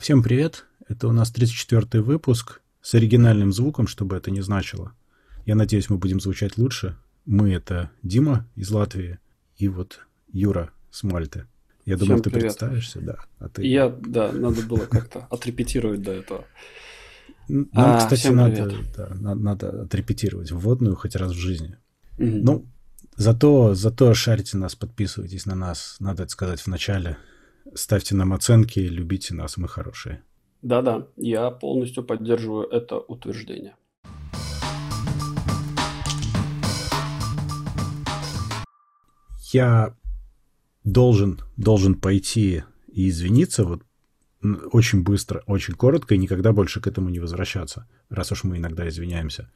Всем привет! Это у нас 34-й выпуск с оригинальным звуком, чтобы это не значило. Я надеюсь, мы будем звучать лучше. Мы — это Дима из Латвии и вот Юра с Мальты. Я думаю, Всем ты привет. представишься, да. А ты... Я, да, надо было как-то отрепетировать до этого. Нам, а, кстати, надо, да, надо, надо отрепетировать вводную хоть раз в жизни. Угу. Ну, зато, зато шарите нас, подписывайтесь на нас, надо это сказать в начале. Ставьте нам оценки, любите нас, мы хорошие. Да-да, я полностью поддерживаю это утверждение. Я должен, должен пойти и извиниться вот очень быстро, очень коротко и никогда больше к этому не возвращаться, раз уж мы иногда извиняемся.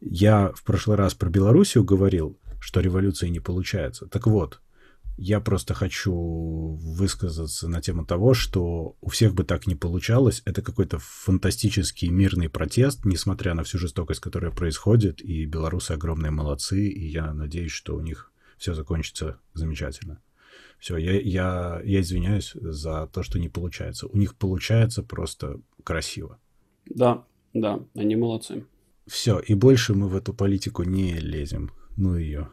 Я в прошлый раз про Белоруссию говорил, что революции не получается. Так вот, я просто хочу высказаться на тему того, что у всех бы так не получалось. Это какой-то фантастический мирный протест, несмотря на всю жестокость, которая происходит. И белорусы огромные молодцы, и я надеюсь, что у них все закончится замечательно. Все, я, я, я извиняюсь за то, что не получается. У них получается просто красиво. Да, да, они молодцы. Все, и больше мы в эту политику не лезем. Ну ее.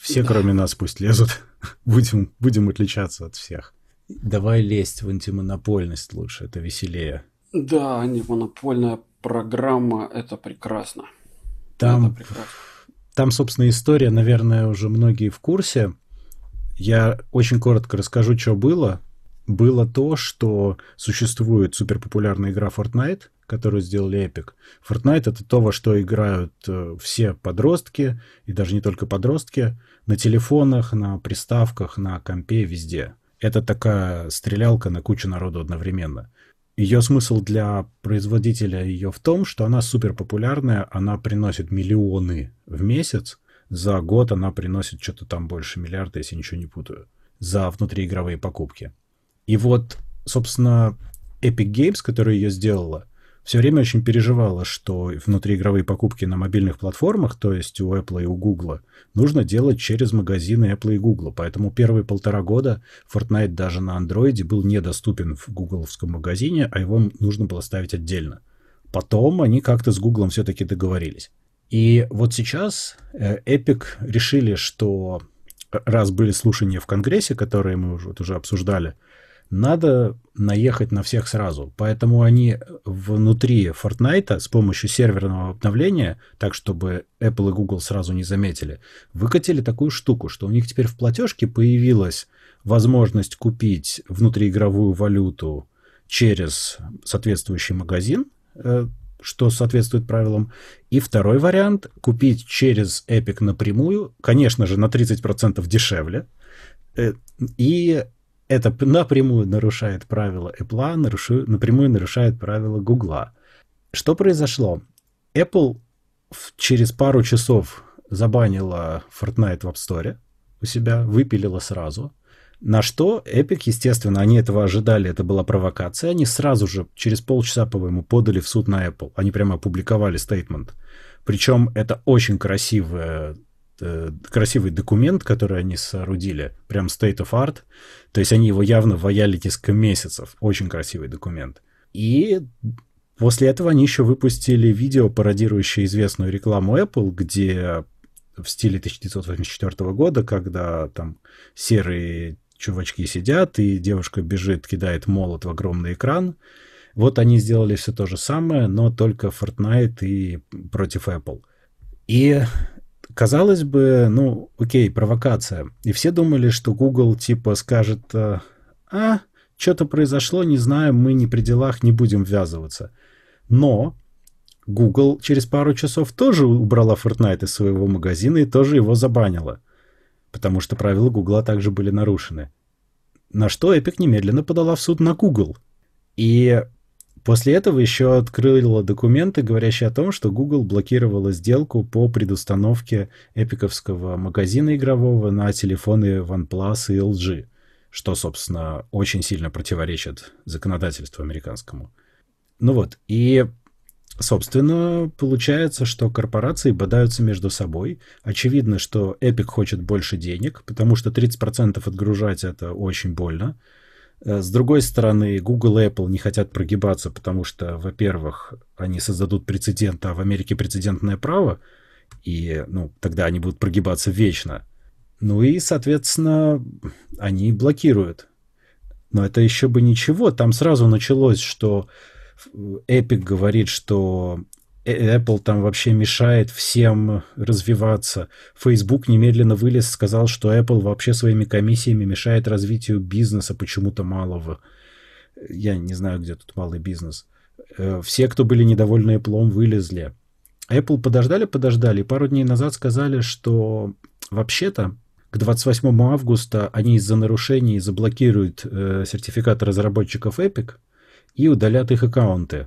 Все, кроме нас, пусть лезут. будем, будем отличаться от всех. Давай лезть в антимонопольность лучше, это веселее. Да, антимонопольная программа – это прекрасно. Там, это прекрасно. там, собственно, история, наверное, уже многие в курсе. Я очень коротко расскажу, что было. Было то, что существует суперпопулярная игра Fortnite – которую сделали Epic. Fortnite это то, во что играют э, все подростки, и даже не только подростки, на телефонах, на приставках, на компе, везде. Это такая стрелялка на кучу народу одновременно. Ее смысл для производителя ее в том, что она супер популярная, она приносит миллионы в месяц, за год она приносит что-то там больше миллиарда, если ничего не путаю, за внутриигровые покупки. И вот, собственно, Epic Games, которая ее сделала, все время очень переживала, что внутриигровые покупки на мобильных платформах, то есть у Apple и у Google, нужно делать через магазины Apple и Google. Поэтому первые полтора года Fortnite даже на Android был недоступен в гугловском магазине, а его нужно было ставить отдельно. Потом они как-то с Google все-таки договорились. И вот сейчас э, Epic решили, что раз были слушания в Конгрессе, которые мы уже, вот уже обсуждали, надо наехать на всех сразу. Поэтому они внутри Fortnite с помощью серверного обновления, так чтобы Apple и Google сразу не заметили, выкатили такую штуку, что у них теперь в платежке появилась возможность купить внутриигровую валюту через соответствующий магазин, э, что соответствует правилам. И второй вариант – купить через Epic напрямую, конечно же, на 30% дешевле. Э, и это напрямую нарушает правила Apple, нарушу, напрямую нарушает правила Google. Что произошло? Apple через пару часов забанила Fortnite в App Store у себя, выпилила сразу. На что Epic, естественно, они этого ожидали, это была провокация, они сразу же, через полчаса, по-моему, подали в суд на Apple. Они прямо опубликовали стейтмент. Причем это очень красивая Э, красивый документ, который они соорудили, прям state of art. То есть они его явно ваяли несколько месяцев. Очень красивый документ. И после этого они еще выпустили видео, пародирующее известную рекламу Apple, где в стиле 1984 года, когда там серые чувачки сидят, и девушка бежит, кидает молот в огромный экран. Вот они сделали все то же самое, но только Fortnite и против Apple. И казалось бы, ну, окей, провокация. И все думали, что Google типа скажет, э, а, что-то произошло, не знаю, мы не при делах, не будем ввязываться. Но Google через пару часов тоже убрала Fortnite из своего магазина и тоже его забанила. Потому что правила Google также были нарушены. На что Epic немедленно подала в суд на Google. И После этого еще открыла документы, говорящие о том, что Google блокировала сделку по предустановке эпиковского магазина игрового на телефоны OnePlus и LG, что, собственно, очень сильно противоречит законодательству американскому. Ну вот, и, собственно, получается, что корпорации бодаются между собой. Очевидно, что Epic хочет больше денег, потому что 30% отгружать это очень больно. Э, с другой стороны, Google и Apple не хотят прогибаться, потому что, во-первых, они создадут прецедент, а в Америке прецедентное право, и ну, тогда они будут прогибаться вечно. Ну и, соответственно, они блокируют. Но это еще бы ничего. Там сразу началось, что Epic говорит, что Apple там вообще мешает всем развиваться. Facebook немедленно вылез, сказал, что Apple вообще своими комиссиями мешает развитию бизнеса почему-то малого. Я не знаю, где тут малый бизнес. Э, все, кто были недовольны Apple, вылезли. Apple подождали, подождали, пару дней назад сказали, что вообще-то к 28 августа они из-за нарушений заблокируют э, сертификаты разработчиков Epic и удалят их аккаунты.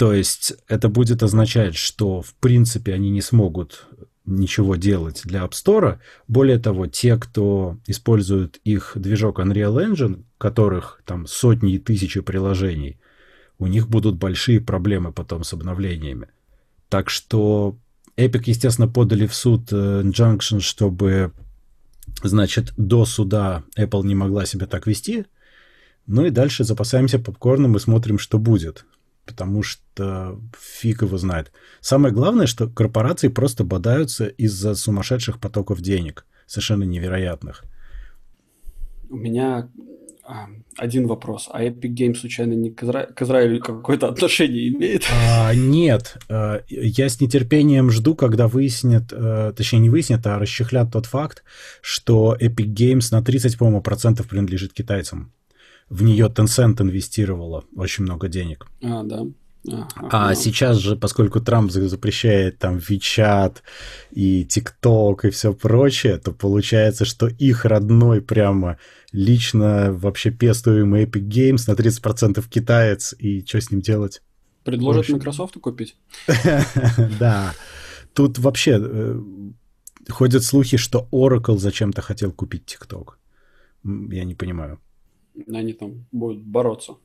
То есть это будет означать, что в принципе они не смогут ничего делать для App Store. Более того, те, кто использует их движок Unreal Engine, которых там сотни и тысячи приложений, у них будут большие проблемы потом с обновлениями. Так что Epic, естественно, подали в суд э, Injunction, чтобы, значит, до суда Apple не могла себя так вести. Ну и дальше запасаемся попкорном и смотрим, что будет потому что фиг его знает. Самое главное, что корпорации просто бодаются из-за сумасшедших потоков денег, совершенно невероятных. У меня а, один вопрос. А Epic Games случайно не к, Изра... к Израилю какое-то отношение имеет? А, нет. А, я с нетерпением жду, когда выяснят, а, точнее не выяснят, а расчехлят тот факт, что Epic Games на 30, по-моему, процентов принадлежит китайцам в нее Tencent инвестировала очень много денег. А, да. А, а сейчас же, поскольку Трамп запрещает там WeChat и TikTok и все прочее, то получается, что их родной прямо лично вообще пестуемый Epic Games на 30% китаец, и что с ним делать? Предложат Microsoft купить? Да. Тут вообще э, ходят слухи, что Oracle зачем-то хотел купить TikTok. Я не понимаю они там будут бороться.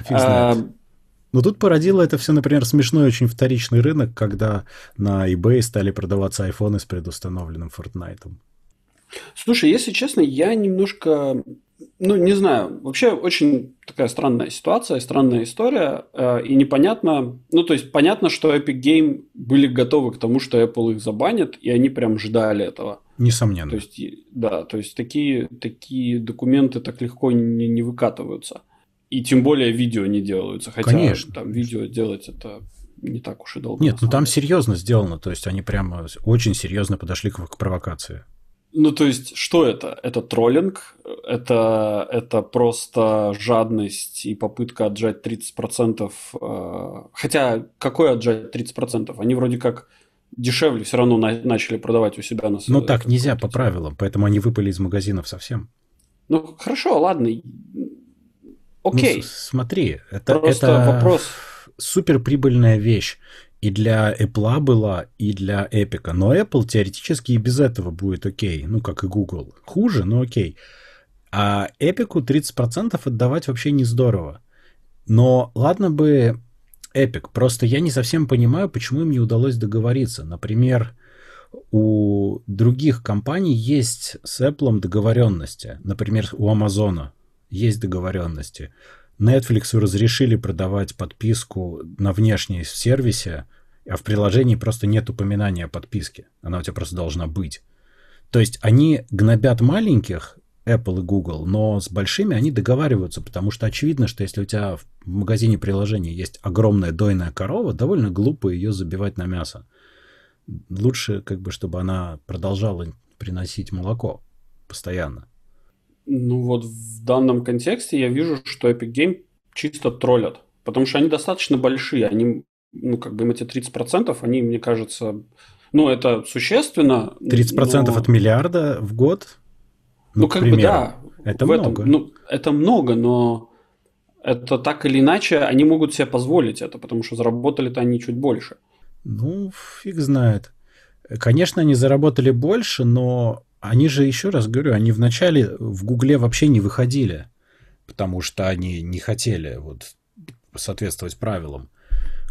Фиг знает. А, но тут породило это все, например, смешной очень вторичный рынок, когда на eBay стали продаваться айфоны с предустановленным Fortnite. Слушай, если честно, я немножко, ну, не знаю, вообще очень такая странная ситуация, странная история, э, и непонятно, ну, то есть понятно, что Epic Game были готовы к тому, что Apple их забанит, и они прям ждали этого. Несомненно. То есть, да, то есть такие, такие документы так легко не, не выкатываются. И тем более видео не делаются. Хотя Конечно. там видео делать это не так уж и долго. Нет, ну там серьезно сделано. То есть они прямо очень серьезно подошли к, к провокации. Ну, то есть, что это? Это троллинг, это, это просто жадность и попытка отжать 30%. Э, хотя, какой отжать 30%? Они вроде как дешевле все равно на, начали продавать у себя на Ну, так нельзя по правилам, поэтому они выпали из магазинов совсем. Ну, хорошо, ладно. Окей. Ну, смотри, это, Просто это вопрос... суперприбыльная вещь и для Apple была, и для Epic. Но Apple теоретически и без этого будет окей. Ну, как и Google. Хуже, но окей. А Epic 30% отдавать вообще не здорово. Но ладно бы Epic, просто я не совсем понимаю, почему им не удалось договориться. Например, у других компаний есть с Apple договоренности. Например, у Amazon есть договоренности. Netflix разрешили продавать подписку на внешней сервисе, а в приложении просто нет упоминания о подписке. Она у тебя просто должна быть. То есть они гнобят маленьких, Apple и Google, но с большими они договариваются, потому что очевидно, что если у тебя в магазине приложений есть огромная дойная корова, довольно глупо ее забивать на мясо. Лучше, как бы, чтобы она продолжала приносить молоко постоянно. Ну вот в данном контексте я вижу, что Epic Game чисто троллят. Потому что они достаточно большие. Они, ну, как бы им эти 30%, они, мне кажется, ну, это существенно. 30% но... от миллиарда в год? Ну, ну как примеру. бы да. Это много. Этом, ну, это много, но это так или иначе они могут себе позволить это, потому что заработали-то они чуть больше. Ну, фиг знает. Конечно, они заработали больше, но они же, еще раз говорю, они вначале в Гугле вообще не выходили, потому что они не хотели вот соответствовать правилам.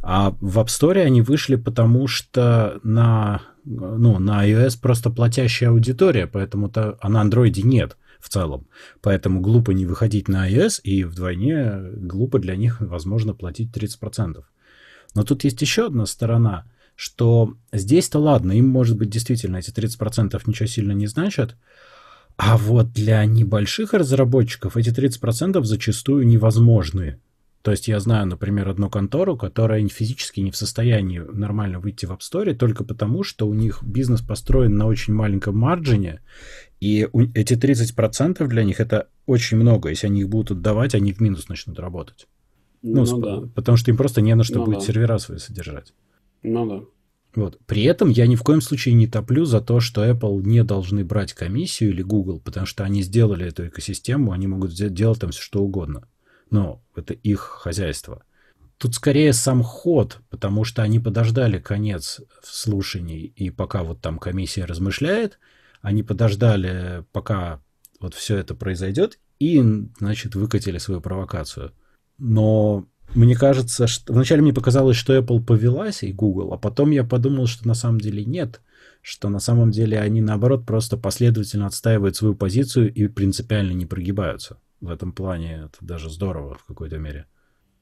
А в App Store они вышли, потому что на, ну, на iOS просто платящая аудитория, поэтому-то, а на Android нет. в целом. Поэтому глупо не выходить на iOS, и вдвойне глупо для них, возможно, платить 30%. Но тут есть еще одна сторона, что здесь-то ладно, им, может быть, действительно эти 30% ничего сильно не значат, а вот для небольших разработчиков эти 30% зачастую невозможны. То есть я знаю, например, одну контору, которая физически не в состоянии нормально выйти в App Store только потому, что у них бизнес построен на очень маленьком марджине, и эти 30% для них это очень много. Если они их будут отдавать, они в минус начнут работать. Ну, ну да. Потому что им просто не на что ну, будет да. сервера свои содержать. Ну да. Вот. При этом я ни в коем случае не топлю за то, что Apple не должны брать комиссию или Google, потому что они сделали эту экосистему, они могут делать там все что угодно. Но это их хозяйство. Тут скорее сам ход, потому что они подождали конец слушаний, и пока вот там комиссия размышляет, они подождали, пока вот все это произойдет, и, значит, выкатили свою провокацию. Но мне кажется, что вначале мне показалось, что Apple повелась и Google, а потом я подумал, что на самом деле нет, что на самом деле они наоборот просто последовательно отстаивают свою позицию и принципиально не прогибаются. В этом плане это даже здорово в какой-то мере.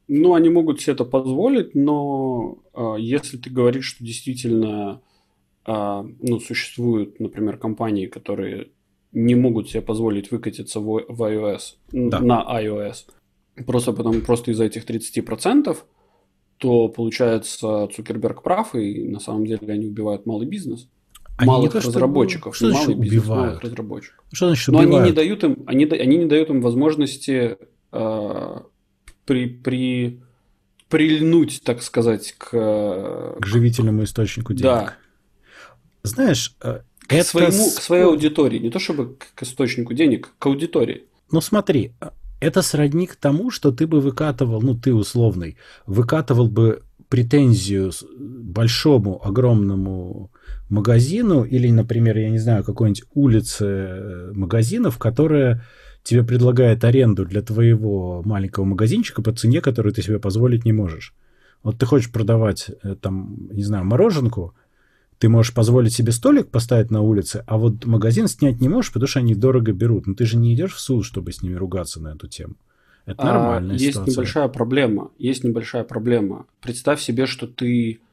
Ну, они могут себе это позволить, но э, если ты говоришь, что действительно э, ну, существуют, например, компании, которые не могут себе позволить выкатиться в, в iOS, да. на iOS, просто потому просто из-за этих 30%, то получается Цукерберг прав, и на самом деле они убивают малый бизнес. Они малых то, разработчиков, что, что малый бизнес, убивают? малых разработчиков. Что значит Но убивают? они не дают им, они, они не дают им возможности э, при, при, прильнуть, так сказать, к... К живительному источнику денег. Да. Знаешь, э, к, это... своему, к своей аудитории, не то чтобы к источнику денег, к аудитории. Ну смотри, это сродни к тому, что ты бы выкатывал, ну ты условный, выкатывал бы претензию большому, огромному магазину или, например, я не знаю, какой-нибудь улице э, магазинов, которая тебе предлагает аренду для твоего маленького магазинчика по цене, которую ты себе позволить не можешь. Вот ты хочешь продавать, э, там, не знаю, мороженку, ты можешь позволить себе столик поставить на улице, а вот магазин снять не можешь, потому что они дорого берут. Но ты же не идешь в суд, чтобы с ними ругаться на эту тему. Это нормальная а, есть ситуация. Есть небольшая проблема. Есть небольшая проблема. Представь себе, что ты а,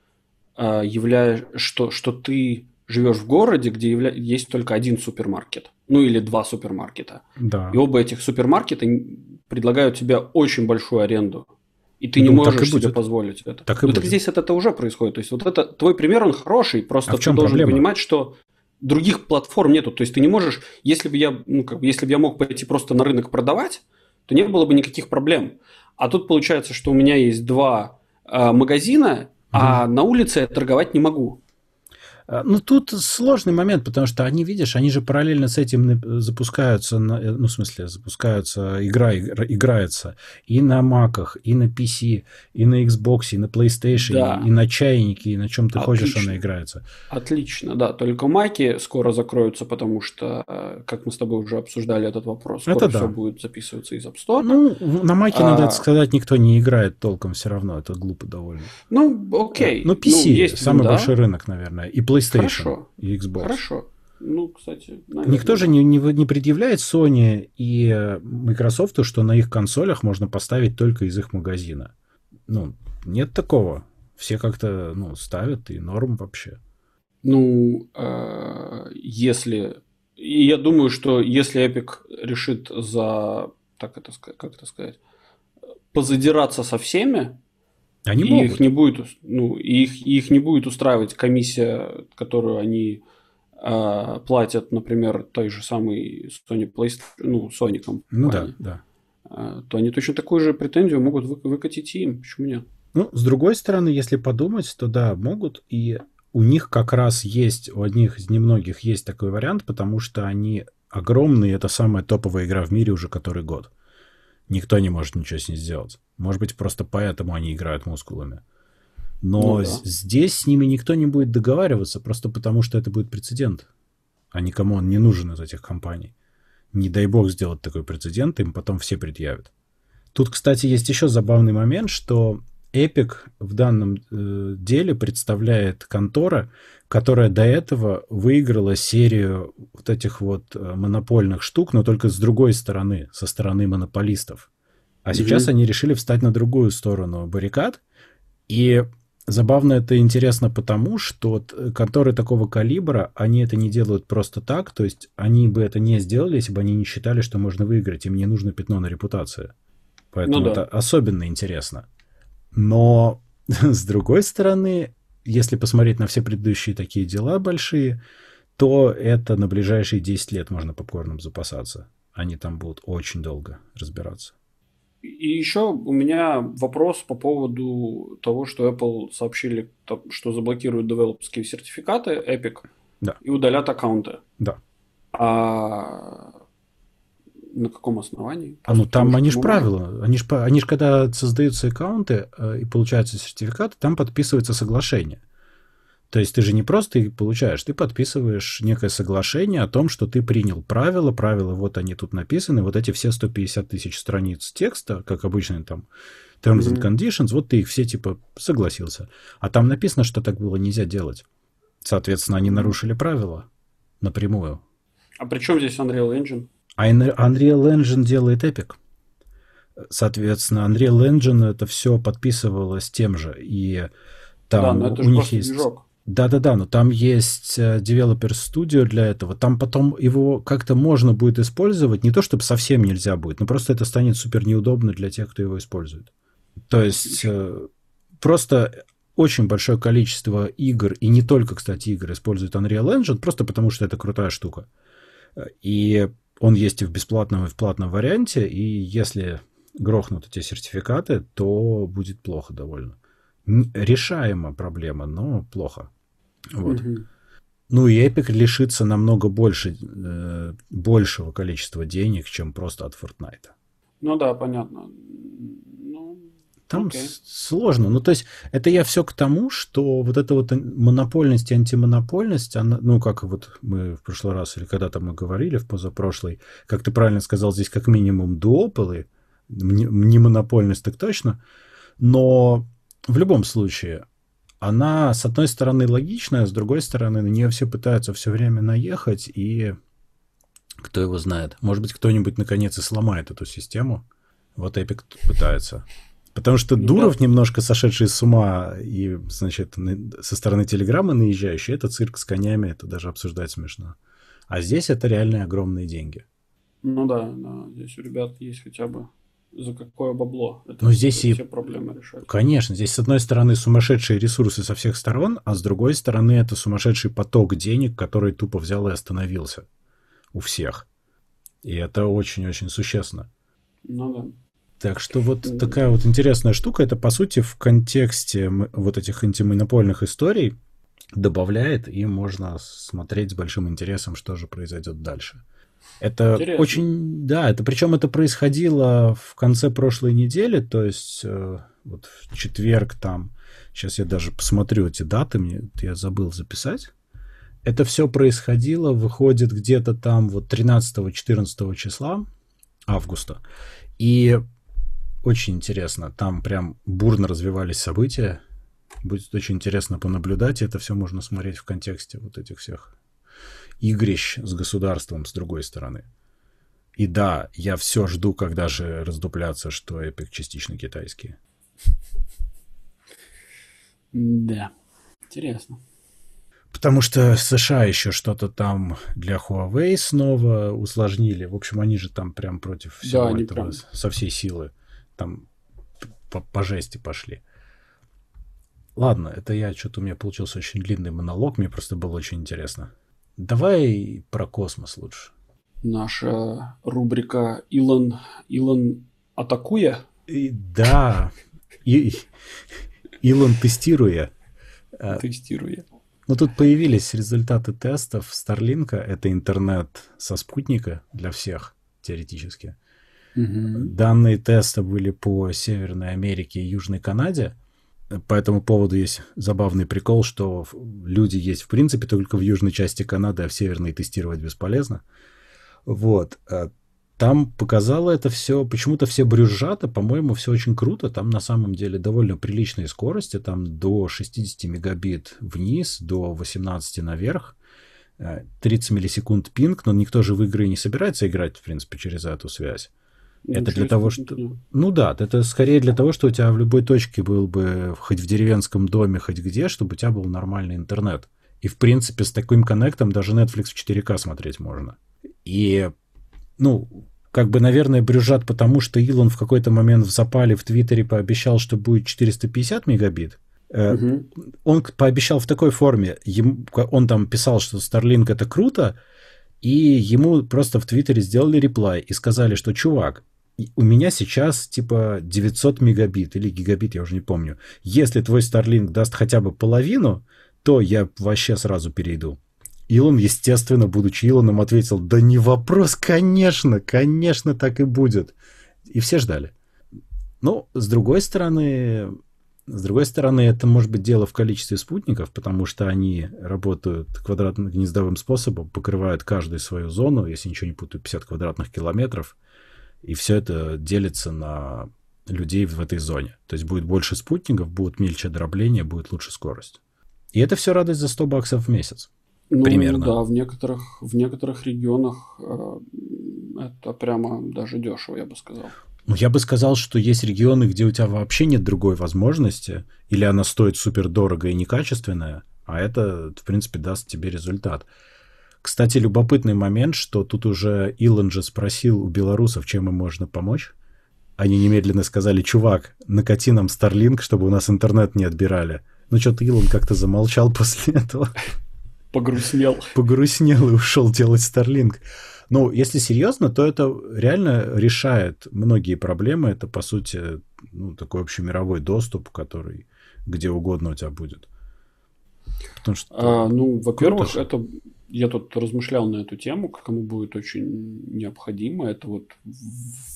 являешь, что, что ты живешь в городе, где явля... есть только один супермаркет. Ну или два супермаркета. Да. И оба этих супермаркета предлагают тебе очень большую аренду. И ты ну, не можешь себе позволить это. Так и ну, будет. так здесь это, это уже происходит. То есть, вот это твой пример, он хороший, просто а ты должен проблема? понимать, что других платформ нету. То есть ты не можешь, если бы я, ну, как, если бы я мог пойти просто на рынок продавать, то не было бы никаких проблем. А тут получается, что у меня есть два э, магазина, а на улице я торговать не могу. А, ну, тут сложный момент, потому что они, видишь, они же параллельно с этим запускаются, э, ну, в смысле, запускаются, игра играется и на маках, и на PC, и на Xbox, и на PlayStation, да. и, и на чайнике, и на чем ты Отлично. хочешь она играется. Отлично, да. Только маки скоро закроются, потому что, э, как мы с тобой уже обсуждали этот вопрос, скоро это да. все будет записываться из App Store. Ну, на маке, а... надо сказать, никто не играет толком все равно, это глупо довольно. Ну, окей. Ну, PC ну, есть, самый да. большой рынок, наверное, и PlayStation Хорошо. и Xbox. Хорошо. Ну, кстати, наверное, Никто же не, не, не предъявляет Sony и э, Microsoft, что на их консолях можно поставить только из их магазина. Ну, нет такого. Все как-то ну, ставят, и норм вообще. Ну, э, если... И я думаю, что если Epic решит за... Так это сказать, как это сказать? Позадираться со всеми, они и могут. их не будет, ну, их, их не будет устраивать комиссия, которую они э, платят, например, той же самой Sony PlayStation, ну, Sony компании. Ну да, да. Э, то они точно такую же претензию могут вы, выкатить им. Почему нет? Ну, с другой стороны, если подумать, то да, могут. И у них как раз есть, у одних из немногих есть такой вариант, потому что они огромные, это самая топовая игра в мире уже который год. Никто не может ничего с ней сделать. Может быть, просто поэтому они играют мускулами. Но ну, да. здесь с ними никто не будет договариваться, просто потому что это будет прецедент. А никому он не нужен из этих компаний. Не дай бог сделать такой прецедент, им потом все предъявят. Тут, кстати, есть еще забавный момент, что Epic в данном э, деле представляет контора, которая до этого выиграла серию вот этих вот э, монопольных штук, но только с другой стороны, со стороны монополистов. А mm-hmm. сейчас они решили встать на другую сторону баррикад. И забавно это интересно потому, что конторы такого калибра, они это не делают просто так, то есть они бы это не сделали, если бы они не считали, что можно выиграть, им не нужно пятно на репутацию. Поэтому ну, да. это особенно интересно. Но с другой стороны, если посмотреть на все предыдущие такие дела большие, то это на ближайшие 10 лет можно попкорном запасаться. Они там будут очень долго разбираться. И еще у меня вопрос по поводу того, что Apple сообщили, что заблокируют девелоперские сертификаты Epic да. и удалят аккаунты. Да. А на каком основании? А ну там они же правила. Они же они ж, когда создаются аккаунты э, и получаются сертификаты, там подписывается соглашение. То есть ты же не просто их получаешь, ты подписываешь некое соглашение о том, что ты принял правила, правила вот они тут написаны, вот эти все 150 тысяч страниц текста, как обычно там terms and conditions, вот ты их все типа согласился. А там написано, что так было нельзя делать. Соответственно, они нарушили правила напрямую. А при чем здесь Unreal Engine? А Unreal Engine делает Epic. Соответственно, Unreal Engine это все подписывалось тем же. И там да, у них есть... Движок. Да-да-да, но там есть э, Developer Studio для этого. Там потом его как-то можно будет использовать. Не то, чтобы совсем нельзя будет, но просто это станет супер неудобно для тех, кто его использует. То есть э, просто очень большое количество игр, и не только, кстати, игр, используют Unreal Engine, просто потому что это крутая штука. И он есть и в бесплатном, и в платном варианте, и если грохнут эти сертификаты, то будет плохо довольно. Решаема проблема, но плохо. Вот. Угу. Ну и Epic лишится намного больше, э, большего количества денег, чем просто от Fortnite. Ну да, понятно. Там окей. сложно. Ну, то есть, это я все к тому, что вот эта вот монопольность и антимонопольность, она, ну, как вот мы в прошлый раз, или когда-то мы говорили в позапрошлой, как ты правильно сказал, здесь как минимум дуополы, не монопольность так точно, но в любом случае, она, с одной стороны, логичная, с другой стороны, на нее все пытаются все время наехать, и кто его знает. Может быть, кто-нибудь наконец и сломает эту систему. Вот Epic пытается. Потому что ну, Дуров, да. немножко сошедший с ума, и, значит, со стороны Телеграма наезжающий, это цирк с конями, это даже обсуждать смешно. А здесь это реальные огромные деньги. Ну да, да, здесь у ребят есть хотя бы за какое бабло. Это Но здесь и... все проблемы решать. Конечно, здесь с одной стороны сумасшедшие ресурсы со всех сторон, а с другой стороны это сумасшедший поток денег, который тупо взял и остановился у всех. И это очень-очень существенно. Ну да. Так что вот такая вот интересная штука, это по сути в контексте вот этих антимонопольных историй добавляет, и можно смотреть с большим интересом, что же произойдет дальше. Это Интересно. очень, да, это причем это происходило в конце прошлой недели, то есть э, вот в четверг там, сейчас я даже посмотрю эти даты, мне я забыл записать. Это все происходило, выходит где-то там вот 13-14 числа августа. И очень интересно, там прям бурно развивались события. Будет очень интересно понаблюдать, и это все можно смотреть в контексте вот этих всех игрищ с государством с другой стороны. И да, я все жду, когда же раздуплятся, что Epic частично китайские. Да, интересно. Потому что США еще что-то там для Huawei снова усложнили. В общем, они же там прям против всего да, этого прям... со всей силы. Там по, по жести пошли. Ладно, это я что-то у меня получился очень длинный монолог, мне просто было очень интересно. Давай про космос лучше. Наша рубрика Илон, Илон атакуя? И, да. И, Илон тестируя. А, тестируя. Ну, тут появились результаты тестов Старлинка. Это интернет со спутника для всех, теоретически. Угу. Данные теста были по Северной Америке и Южной Канаде. По этому поводу есть забавный прикол, что люди есть в принципе только в южной части Канады, а в северной тестировать бесполезно. Вот. Э, там показало это все, почему-то все брюзжато, по-моему, все очень круто. Там на самом деле довольно приличные скорости, там до 60 мегабит вниз, до 18 наверх. 30 э, миллисекунд пинг, но никто же в игры не собирается играть, в принципе, через эту связь. Ничего это для того, что... Ну да, это скорее для того, что у тебя в любой точке был бы, хоть в деревенском доме, хоть где, чтобы у тебя был нормальный интернет. И, в принципе, с таким коннектом даже Netflix в 4К смотреть можно. И, ну, как бы, наверное, брюжат, потому что Илон в какой-то момент в запале в Твиттере пообещал, что будет 450 мегабит. Угу. Он пообещал в такой форме. Ему, он там писал, что Starlink это круто, и ему просто в Твиттере сделали реплай и сказали, что, чувак, у меня сейчас типа 900 мегабит или гигабит, я уже не помню. Если твой Starlink даст хотя бы половину, то я вообще сразу перейду. Илон, естественно, будучи Илоном, ответил, да не вопрос, конечно, конечно, так и будет. И все ждали. Ну, с другой стороны, с другой стороны, это может быть дело в количестве спутников, потому что они работают квадратно-гнездовым способом, покрывают каждую свою зону, если ничего не путаю, 50 квадратных километров, и все это делится на людей в этой зоне. То есть будет больше спутников, будет мельче дробление, будет лучше скорость. И это все радость за 100 баксов в месяц. Ну, примерно. Да, в некоторых, в некоторых регионах э, это прямо даже дешево, я бы сказал. Ну, я бы сказал, что есть регионы, где у тебя вообще нет другой возможности, или она стоит супер дорого и некачественная, а это, в принципе, даст тебе результат. Кстати, любопытный момент, что тут уже Илон же спросил у белорусов, чем им можно помочь. Они немедленно сказали, чувак, накати нам Starlink, чтобы у нас интернет не отбирали. Ну, что-то Илон как-то замолчал после этого. Погрустнел. Погрустнел и ушел делать Starlink. Ну, если серьезно, то это реально решает многие проблемы. Это, по сути, ну, такой общемировой доступ, который где угодно у тебя будет. Потому что... А, ну, во-первых, это я тут размышлял на эту тему, кому будет очень необходимо. Это вот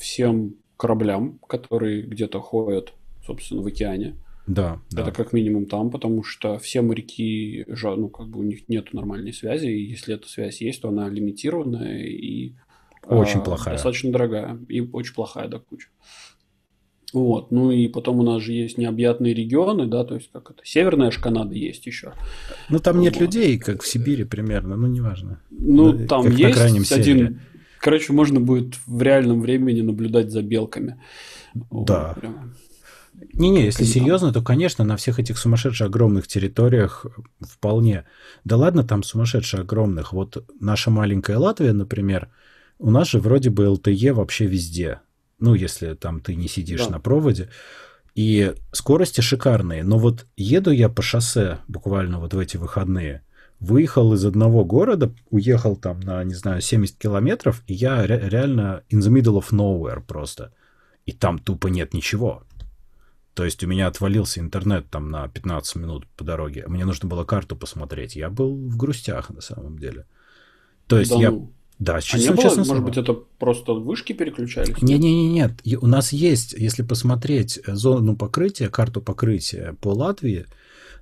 всем кораблям, которые где-то ходят, собственно, в океане. Да, Это да. как минимум там, потому что все моряки, ну, как бы у них нет нормальной связи, и если эта связь есть, то она лимитированная и очень а, плохая. Достаточно дорогая и очень плохая до кучи. Вот. Ну и потом у нас же есть необъятные регионы, да, то есть как это, северная же Канада есть еще. Ну там нет вот. людей, как в Сибири примерно, ну неважно. Ну, ну там есть один, севере. короче, можно будет в реальном времени наблюдать за белками. Да. Вот, Не-не, если серьезно, то, конечно, на всех этих сумасшедших огромных территориях вполне. Да ладно там сумасшедших огромных. Вот наша маленькая Латвия, например, у нас же вроде бы LTE вообще везде ну, если там ты не сидишь да. на проводе. И скорости шикарные. Но вот еду я по шоссе буквально вот в эти выходные. Выехал из одного города, уехал там на, не знаю, 70 километров, и я ре- реально in the middle of nowhere просто. И там тупо нет ничего. То есть у меня отвалился интернет там на 15 минут по дороге. Мне нужно было карту посмотреть. Я был в грустях на самом деле. То есть да, я ну. Да, честно, а не было, честно может быть, это просто вышки переключались? Не-не-не, нет. У нас есть, если посмотреть зону покрытия, карту покрытия по Латвии,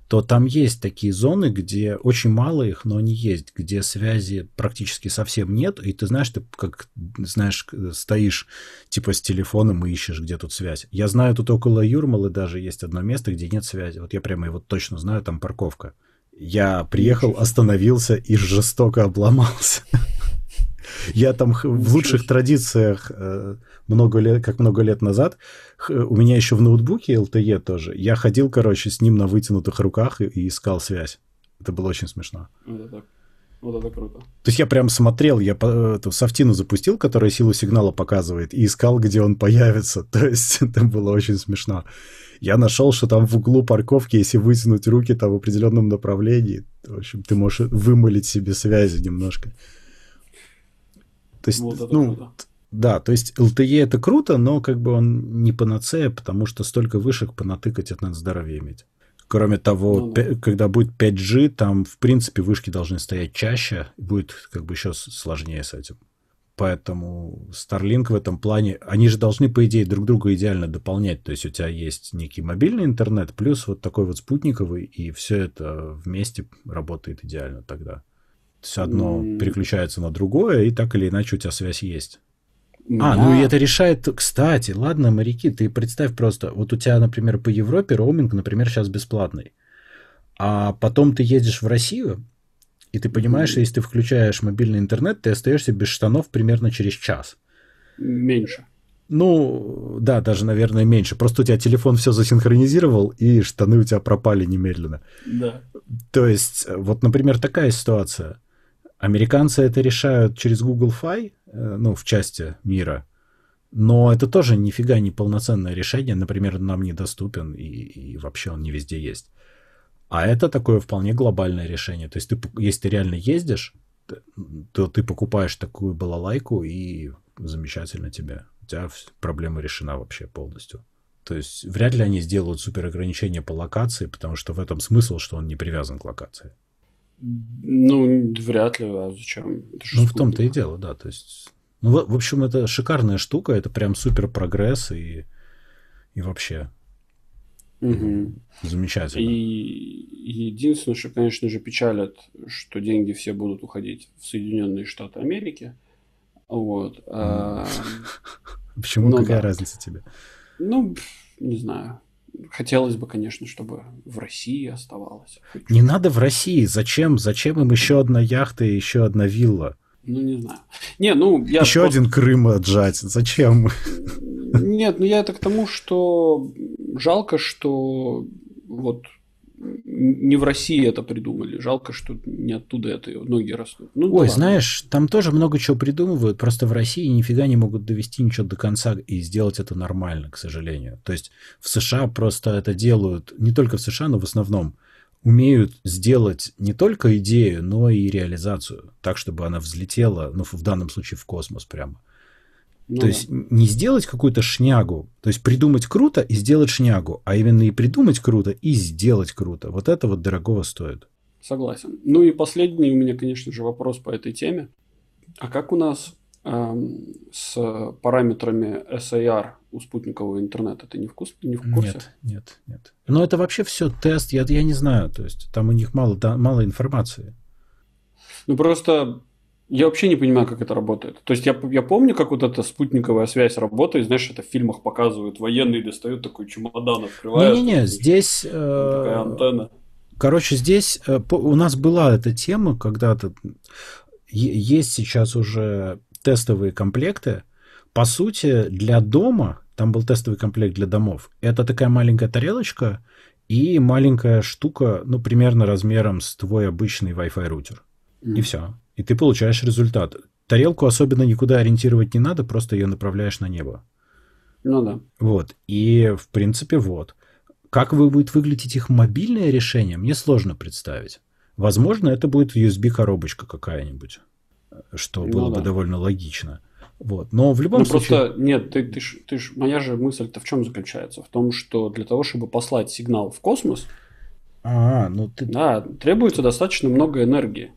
то там есть такие зоны, где очень мало их, но они есть, где связи практически совсем нет, и ты знаешь, ты как, знаешь, стоишь типа с телефоном и ищешь, где тут связь. Я знаю, тут около Юрмалы даже есть одно место, где нет связи. Вот я прямо его точно знаю, там парковка. Я приехал, остановился и жестоко обломался. Я там в лучших традициях э, много лет, как много лет назад, у меня еще в ноутбуке LTE тоже, я ходил, короче, с ним на вытянутых руках и, и искал связь. Это было очень смешно. Это, вот это круто. То есть я прям смотрел, я эту софтину запустил, которая силу сигнала показывает, и искал, где он появится. То есть это было очень смешно. Я нашел, что там в углу парковки, если вытянуть руки там в определенном направлении, в общем, ты можешь вымолить себе связи немножко. То есть, вот ну, круто. да, то есть LTE это круто, но как бы он не панацея, потому что столько вышек понатыкать это надо здоровье иметь. Кроме того, ну, да. когда будет 5G, там, в принципе, вышки должны стоять чаще, будет как бы еще сложнее с этим. Поэтому Starlink в этом плане, они же должны, по идее, друг друга идеально дополнять. То есть у тебя есть некий мобильный интернет, плюс вот такой вот спутниковый, и все это вместе работает идеально тогда. То есть одно mm. переключается на другое, и так или иначе у тебя связь есть. меня... А, ну и это решает, кстати, ладно, моряки, ты представь просто, вот у тебя, например, по Европе роуминг, например, сейчас бесплатный, а потом ты едешь в Россию, и ты понимаешь, что если ты включаешь мобильный интернет, ты остаешься без штанов примерно через час. Меньше. Ну, да, даже, наверное, меньше. Просто у тебя телефон все засинхронизировал, и штаны у тебя пропали немедленно. Да. То есть, вот, например, такая ситуация. Американцы это решают через Google Fi, э, ну, в части мира. Но это тоже нифига не полноценное решение. Например, нам недоступен, и, и вообще он не везде есть. А это такое вполне глобальное решение. То есть, ты, если ты реально ездишь, то ты покупаешь такую балалайку, и замечательно тебе. У тебя проблема решена вообще полностью. То есть вряд ли они сделают супер ограничения по локации, потому что в этом смысл, что он не привязан к локации. Ну, вряд ли, а зачем? ну, в том-то и дело, да. То есть, ну, в, в общем, это шикарная штука, это прям супер прогресс и, и вообще Угу. Замечательно. И единственное, что, конечно же, печалит, что деньги все будут уходить в Соединенные Штаты Америки. Вот. А... Почему? Ну, Какая разница тебе? Ну, не знаю. Хотелось бы, конечно, чтобы в России оставалось. Не надо в России. Зачем? Зачем им еще одна яхта и еще одна вилла? Ну, не знаю. Не, ну, я Еще просто... один Крым отжать. Зачем? Нет, ну я это к тому, что жалко, что вот не в России это придумали. Жалко, что не оттуда это ноги растут. Ну, Ой, да знаешь, там тоже много чего придумывают, просто в России нифига не могут довести ничего до конца и сделать это нормально, к сожалению. То есть в США просто это делают, не только в США, но в основном, умеют сделать не только идею, но и реализацию, так, чтобы она взлетела, ну, в данном случае в космос прямо. Ну, то да. есть не сделать какую-то шнягу, то есть придумать круто и сделать шнягу, а именно и придумать круто и сделать круто. Вот это вот дорогого стоит. Согласен. Ну и последний у меня, конечно же, вопрос по этой теме. А как у нас эм, с параметрами SAR у спутникового интернета? Ты не в, курсе? Не в курсе? Нет, нет, нет. Но это вообще все тест, я, я не знаю. То есть там у них мало, да, мало информации. Ну просто я вообще не понимаю, как это работает. То есть я, я помню, как вот эта спутниковая связь работает. Знаешь, это в фильмах показывают. Военные достают такой чемодан, открывают. Не-не-не, здесь... Э, такая антенна. Короче, здесь э, у нас была эта тема когда-то. Есть сейчас уже тестовые комплекты. По сути, для дома, там был тестовый комплект для домов, это такая маленькая тарелочка и маленькая штука, ну, примерно размером с твой обычный Wi-Fi рутер. Mm. И все и ты получаешь результат. Тарелку особенно никуда ориентировать не надо, просто ее направляешь на небо. Ну да. Вот. И, в принципе, вот. Как вы будет выглядеть их мобильное решение, мне сложно представить. Возможно, это будет USB-коробочка какая-нибудь, что ну, было да. бы довольно логично. Вот. Но в любом ну, случае... Просто, нет, ты, ты ж, ты ж, моя же мысль-то в чем заключается? В том, что для того, чтобы послать сигнал в космос, а, ну ты... Да, требуется достаточно много энергии.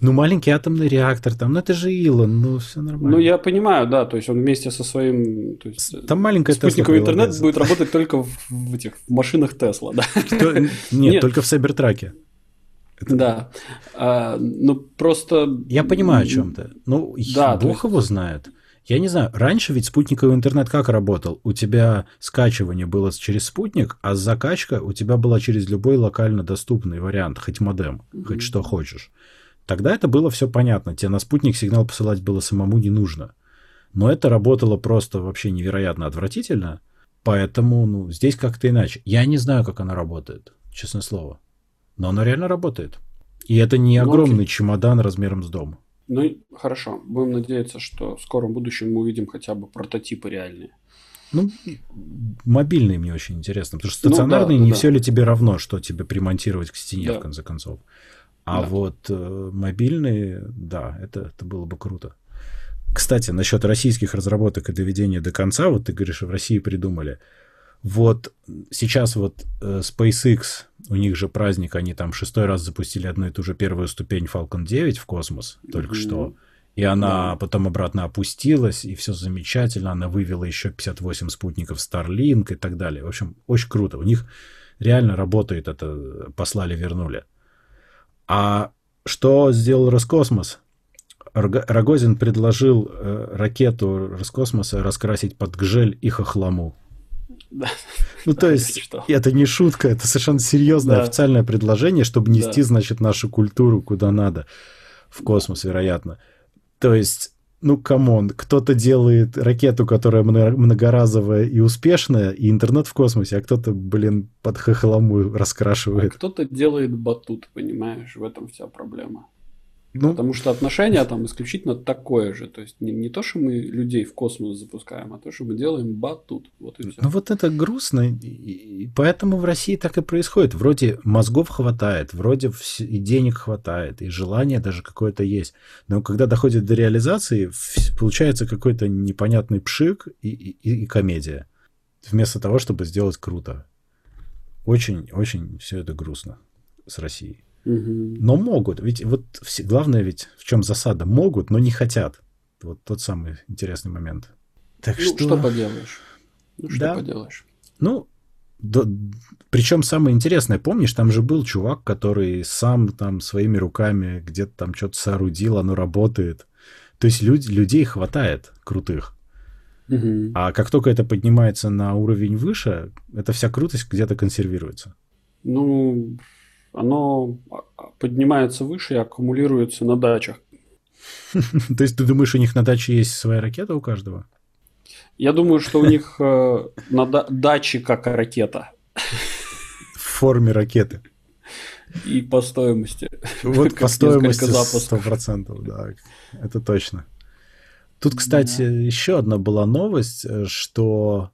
Ну, маленький атомный реактор там, ну это же Илон, ну все нормально. Ну, я понимаю, да, то есть он вместе со своим... То есть, там маленькая Спутниковый интернет была, будет работать только в, в этих в машинах Тесла, да? Кто, нет, нет, только в Сайбертраке. Это... Да. А, ну, просто... Я понимаю о чем то Ну, да, бог есть... его знает. Я не знаю, раньше ведь спутниковый интернет как работал? У тебя скачивание было через спутник, а закачка у тебя была через любой локально доступный вариант, хоть модем, mm-hmm. хоть что хочешь. Тогда это было все понятно, тебе на спутник сигнал посылать было самому не нужно. Но это работало просто вообще невероятно отвратительно, поэтому ну, здесь как-то иначе. Я не знаю, как она работает, честное слово. Но она реально работает. И это не ну, огромный чемодан размером с дом. Ну, хорошо. Будем надеяться, что в скором будущем мы увидим хотя бы прототипы реальные. Ну, мобильные мне очень интересно, потому что стационарные ну, да, не да, все ли тебе равно, что тебе примонтировать к стене, да. в конце концов. А да. вот э, мобильные, да, это, это было бы круто. Кстати, насчет российских разработок и доведения до конца, вот ты говоришь, в России придумали. Вот сейчас вот э, SpaceX, у них же праздник, они там шестой раз запустили одну и ту же первую ступень Falcon 9 в космос только mm-hmm. что. И она да. потом обратно опустилась, и все замечательно. Она вывела еще 58 спутников Starlink и так далее. В общем, очень круто. У них реально работает это, послали, вернули. А что сделал Роскосмос? Рогозин предложил э, ракету Роскосмоса раскрасить под гжель и хохлому. Да. Ну, то есть, что? это не шутка, это совершенно серьезное да. официальное предложение, чтобы нести, да. значит, нашу культуру куда надо, в космос, вероятно. То есть, ну, come on, кто-то делает ракету, которая многоразовая и успешная, и интернет в космосе, а кто-то, блин, под хохлому раскрашивает. А кто-то делает батут, понимаешь, в этом вся проблема. Ну, Потому что отношение там исключительно такое же. То есть не, не то, что мы людей в космос запускаем, а то, что мы делаем батут. Вот и все. Ну вот это грустно. И поэтому в России так и происходит. Вроде мозгов хватает, вроде и денег хватает, и желание даже какое-то есть. Но когда доходит до реализации, получается какой-то непонятный пшик и, и, и комедия. Вместо того, чтобы сделать круто. Очень-очень все это грустно с Россией. Но могут. Ведь вот все, главное ведь в чем засада. Могут, но не хотят. Вот тот самый интересный момент. Так ну, что... что поделаешь? Ну, что да. поделаешь? Ну, да, причем самое интересное, помнишь, там же был чувак, который сам там своими руками где-то там что-то соорудил, оно работает. То есть люд, людей хватает крутых. Угу. А как только это поднимается на уровень выше, эта вся крутость где-то консервируется. Ну, оно поднимается выше и аккумулируется на дачах. То есть ты думаешь, у них на даче есть своя ракета у каждого? Я думаю, что у них э, на даче как ракета. В форме ракеты. И по стоимости. Вот по стоимости сто процентов, да, это точно. Тут, кстати, еще одна была новость, э, что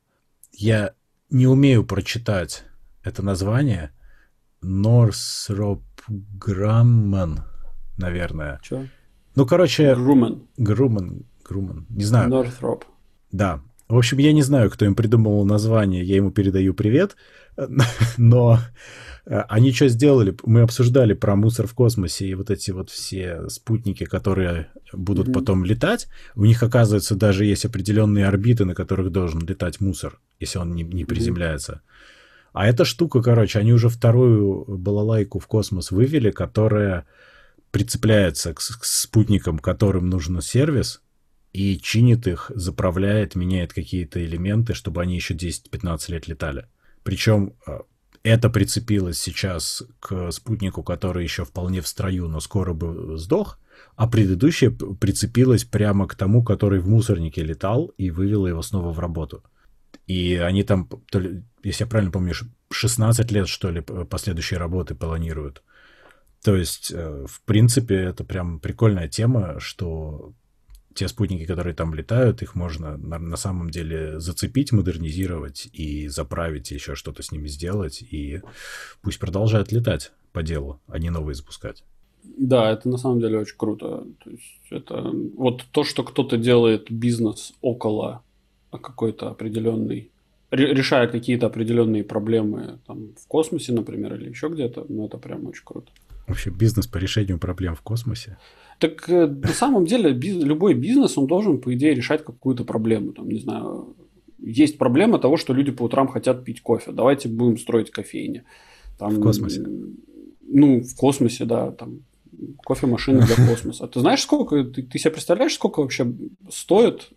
я не умею прочитать это название, Норсроп Грамман, наверное. Что? Ну, короче... Груман. Груман. Груман. Не знаю. Норthроп. Да. В общем, я не знаю, кто им придумал название, я ему передаю привет, но э, они что сделали? Мы обсуждали про мусор в космосе и вот эти вот все спутники, которые будут mm-hmm. потом летать. У них, оказывается, даже есть определенные орбиты, на которых должен летать мусор, если он не, не приземляется. Mm-hmm. А эта штука, короче, они уже вторую балалайку в космос вывели, которая прицепляется к, к спутникам, которым нужен сервис, и чинит их, заправляет, меняет какие-то элементы, чтобы они еще 10-15 лет летали. Причем э, это прицепилось сейчас к спутнику, который еще вполне в строю, но скоро бы сдох, а предыдущее прицепилось прямо к тому, который в мусорнике летал и вывело его снова в работу. И они там, то ли, если я правильно помню, 16 лет, что ли, последующие работы планируют. То есть, э, в принципе, это прям прикольная тема, что те спутники, которые там летают, их можно на, на самом деле зацепить, модернизировать и заправить, еще что-то с ними сделать, и пусть продолжают летать по делу, а не новые запускать. Да, это на самом деле очень круто. То есть это вот то, что кто-то делает бизнес около какой-то определенный, решая какие-то определенные проблемы там, в космосе, например, или еще где-то, ну это прям очень круто. Вообще бизнес по решению проблем в космосе? Так э, на самом деле биз, любой бизнес, он должен, по идее, решать какую-то проблему. Там, не знаю, есть проблема того, что люди по утрам хотят пить кофе. Давайте будем строить кофейни. Там, в космосе? Ну, в космосе, да. Там, кофемашины для космоса. А ты знаешь, сколько, ты, ты себе представляешь, сколько вообще стоит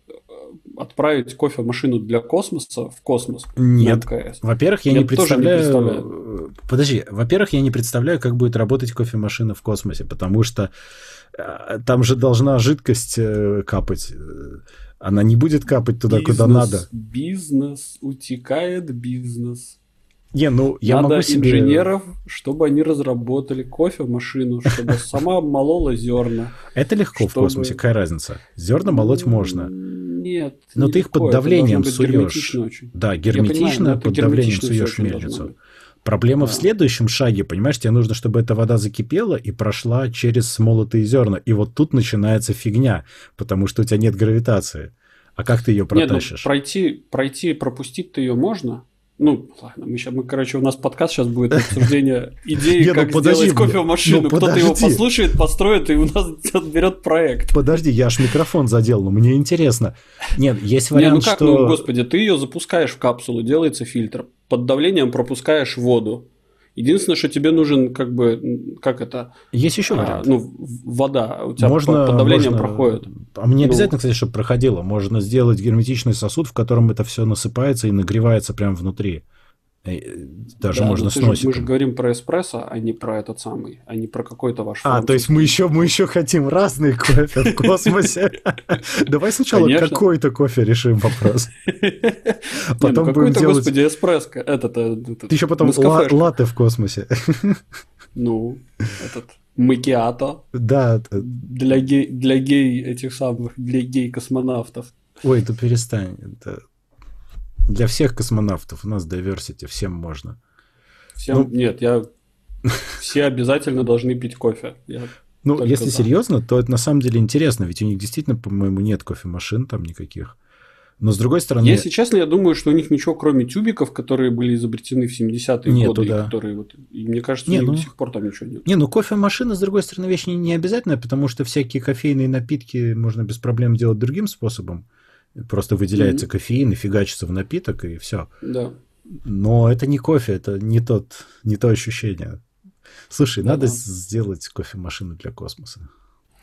отправить кофемашину для космоса в космос? Нет. Во-первых, я, я не представляю... не представляю. Подожди, во-первых, я не представляю, как будет работать кофемашина в космосе, потому что э, там же должна жидкость э, капать. Она не будет капать туда, бизнес, куда надо. Бизнес, утекает бизнес. Не, ну я Надо могу себе... инженеров, чтобы они разработали кофемашину, чтобы сама молола зерна. Это легко в космосе, какая разница? Зерна молоть можно. Нет. Но ты их под давлением суешь. Да, герметично под давлением суешь мельницу. Проблема в следующем шаге, понимаешь, тебе нужно, чтобы эта вода закипела и прошла через смолотые зерна. И вот тут начинается фигня, потому что у тебя нет гравитации. А как ты ее протащишь? Нет, ну, пройти, пройти, пропустить-то ее можно, ну, ладно, мы сейчас, мы, короче, у нас подкаст сейчас будет обсуждение идеи, ну как сделать кофемашину. Ну, Кто-то его послушает, построит, и у нас берет проект. Подожди, я аж микрофон задел, но мне интересно. Нет, есть вариант, Не, ну как, что... ну, господи, ты ее запускаешь в капсулу, делается фильтр, под давлением пропускаешь воду, Единственное, что тебе нужен, как бы, как это... Есть еще а, вариант. А, ну, вода у тебя можно, под давлением можно... проходит. А мне ну... обязательно, кстати, чтобы проходило. Можно сделать герметичный сосуд, в котором это все насыпается и нагревается прямо внутри. Э, даже да, можно сносить. Же, мы же говорим про эспрессо, а не про этот самый, а не про какой-то ваш. А, то есть мы еще мы еще хотим разные кофе в космосе. Давай сначала какой-то кофе решим вопрос. Ну потом будем делать. Господи, эспрессо, этот. Э, Ты еще потом латте в космосе. Ну, этот макиато. Да. Для гей, для гей этих самых, для гей космонавтов. Ой, ты перестань. Это для всех космонавтов у нас diversity, всем можно. Всем? Ну, Нет, я... Все обязательно должны пить кофе. Я ну, если за. серьезно, то это на самом деле интересно, ведь у них действительно, по-моему, нет кофемашин там никаких. Но с другой стороны... Если честно, я думаю, что у них ничего, кроме тюбиков, которые были изобретены в 70-е Нету, годы, да. и которые вот... И мне кажется, не, ну... до сих пор там ничего нет. Не, ну кофемашина, с другой стороны, вещь не, не обязательная, потому что всякие кофейные напитки можно без проблем делать другим способом. Просто выделяется mm-hmm. кофеин и фигачится в напиток, и все. Да. Но это не кофе, это не, тот, не то ощущение. Слушай, да, надо да. сделать кофемашину для космоса.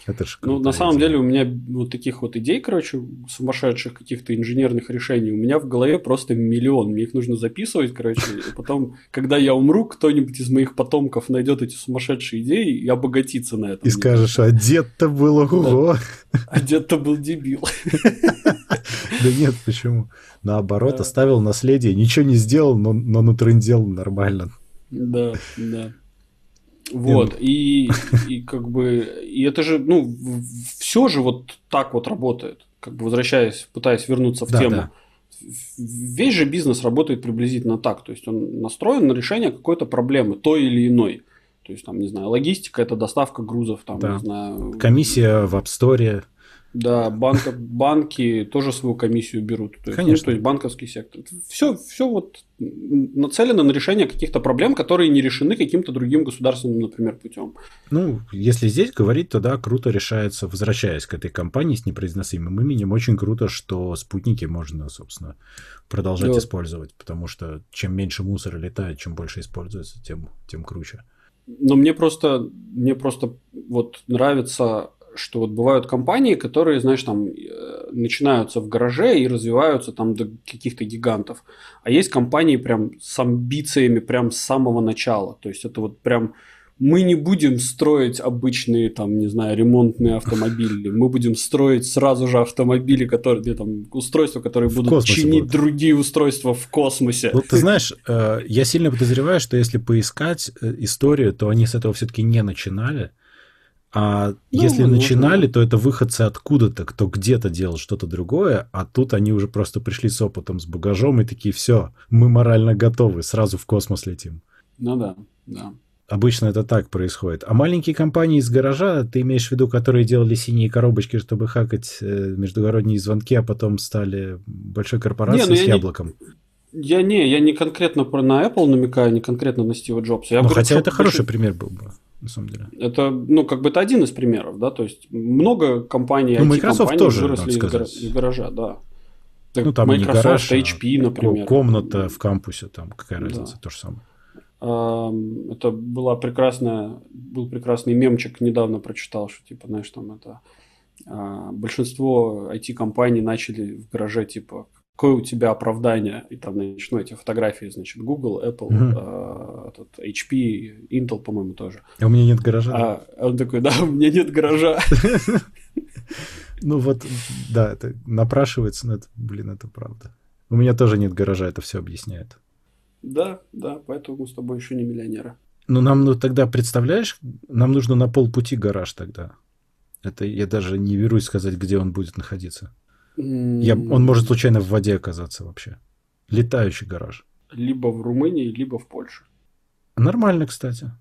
Это же ну, на самом деле у меня вот таких вот идей, короче, сумасшедших каких-то инженерных решений, у меня в голове просто миллион. Мне их нужно записывать, короче, и потом, когда я умру, кто-нибудь из моих потомков найдет эти сумасшедшие идеи и обогатится на этом. И скажешь, а дед-то был ого. А дед-то был дебил. Да нет, почему? Наоборот, оставил наследие, ничего не сделал, но, натрындел нормально. Да, да. Вот, и, и как бы, и это же, ну, все же вот так вот работает, как бы возвращаясь, пытаясь вернуться в да, тему. Да. Весь же бизнес работает приблизительно так, то есть он настроен на решение какой-то проблемы, той или иной. То есть, там, не знаю, логистика – это доставка грузов, там, да. не знаю… Комиссия в App Store, да, банк, банки тоже свою комиссию берут. То есть, Конечно. Ну, то есть банковский сектор. Все, все вот нацелено на решение каких-то проблем, которые не решены каким-то другим государственным, например, путем. Ну, если здесь говорить, то да, круто решается, возвращаясь к этой компании с непроизносимым именем, очень круто, что спутники можно, собственно, продолжать да. использовать, потому что чем меньше мусора летает, чем больше используется, тем, тем круче. Но мне просто, мне просто вот нравится что вот бывают компании, которые, знаешь, там э, начинаются в гараже и развиваются там до каких-то гигантов. А есть компании прям с амбициями прям с самого начала. То есть это вот прям мы не будем строить обычные, там, не знаю, ремонтные автомобили. Мы будем строить сразу же автомобили, которые, где там, устройства, которые будут чинить будут. другие устройства в космосе. Вот ты знаешь, э, я сильно подозреваю, что если поискать э, историю, то они с этого все-таки не начинали. А ну, если возможно. начинали, то это выходцы откуда-то, кто где-то делал что-то другое, а тут они уже просто пришли с опытом, с багажом и такие, все, мы морально готовы, сразу в космос летим. Ну да, да. Обычно это так происходит. А маленькие компании из гаража, ты имеешь в виду, которые делали синие коробочки, чтобы хакать э, междугородние звонки, а потом стали большой корпорацией не, ну с яблоком? Не, я не, я не конкретно про на Apple намекаю, не конкретно на Стива Джобса. Я ну, говорю, хотя это хороший пример был бы на самом деле. Это, ну, как бы это один из примеров, да, то есть много компаний, ну, Microsoft тоже, выросли из, гар- из гаража, да. Так ну, там Microsoft, не гараж, HP, например. Комната в кампусе, там какая разница, да. то же самое. Это была прекрасная, был прекрасный мемчик, недавно прочитал, что типа, знаешь, там это а, большинство IT-компаний начали в гараже, типа, какое у тебя оправдание, и там, значит, ну, эти фотографии, значит, Google, Apple, mm-hmm. э, этот HP, Intel, по-моему, тоже. А у меня нет гаража. А, он такой, да, у меня нет гаража. Ну вот, да, это напрашивается, но это, блин, это правда. У меня тоже нет гаража, это все объясняет. Да, да, поэтому мы с тобой еще не миллионеры. Ну, нам ну, тогда, представляешь, нам нужно на полпути гараж тогда. Это я даже не берусь сказать, где он будет находиться. Я, он может случайно в воде оказаться вообще. Летающий гараж. Либо в Румынии, либо в Польше. Нормально, кстати.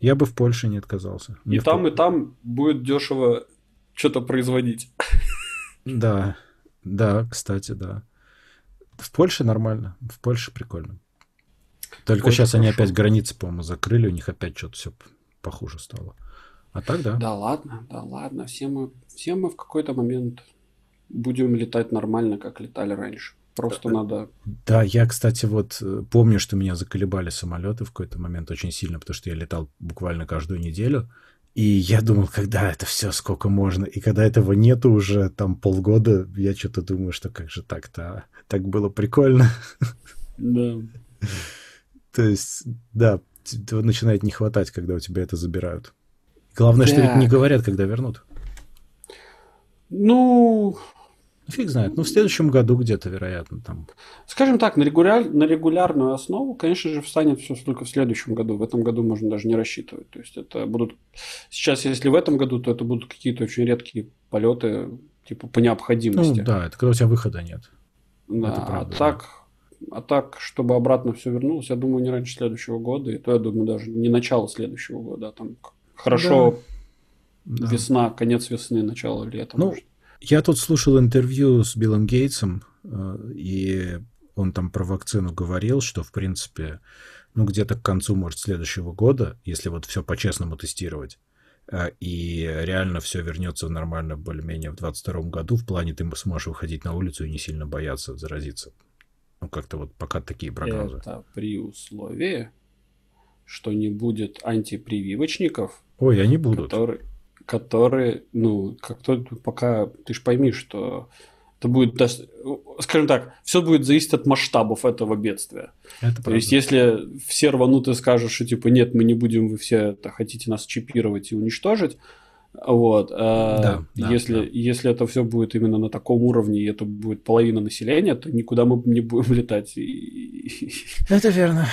Я бы в Польше не отказался. И там, Пол... и там будет дешево что-то производить. Да, да, кстати, да. В Польше нормально, в Польше прикольно. Только Польша сейчас хорошо. они опять границы, по-моему, закрыли, у них опять что-то все похуже стало. А так да. Да ладно, да ладно, все мы, все мы в какой-то момент будем летать нормально, как летали раньше. Просто да, надо... Да, я, кстати, вот э, помню, что меня заколебали самолеты в какой-то момент очень сильно, потому что я летал буквально каждую неделю. И я думал, когда это все, сколько можно. И когда этого нету уже там полгода, я что-то думаю, что как же так-то? Так было прикольно. Да. То есть, да, начинает не хватать, когда у тебя это забирают. Главное, что ведь не говорят, когда вернут. Ну, Фиг знает. Ну, в следующем году где-то, вероятно, там. Скажем так, на, регуляр... на регулярную основу, конечно же, встанет все только в следующем году. В этом году можно даже не рассчитывать. То есть это будут... Сейчас, если в этом году, то это будут какие-то очень редкие полеты, типа по необходимости. Ну, да, это когда у тебя выхода нет. Да, это правда, а так, а так, чтобы обратно все вернулось, я думаю, не раньше следующего года. И то, я думаю, даже не начало следующего года, а там хорошо да. весна, да. конец весны, начало лета. Ну, может. Я тут слушал интервью с Биллом Гейтсом, э, и он там про вакцину говорил, что, в принципе, ну, где-то к концу, может, следующего года, если вот все по-честному тестировать, э, и реально все вернется нормально более-менее в 2022 году, в плане ты сможешь выходить на улицу и не сильно бояться заразиться. Ну, как-то вот пока такие прогнозы. Это при условии, что не будет антипрививочников. Ой, они будут. Которые, которые, ну, как то пока ты же пойми, что это будет, скажем так, все будет зависеть от масштабов этого бедствия. Это То есть, если все рванут и скажут, что типа нет, мы не будем, вы все это хотите нас чипировать и уничтожить, вот, а, да, если, да. если это все будет именно на таком уровне, и это будет половина населения, то никуда мы не будем летать. Это верно.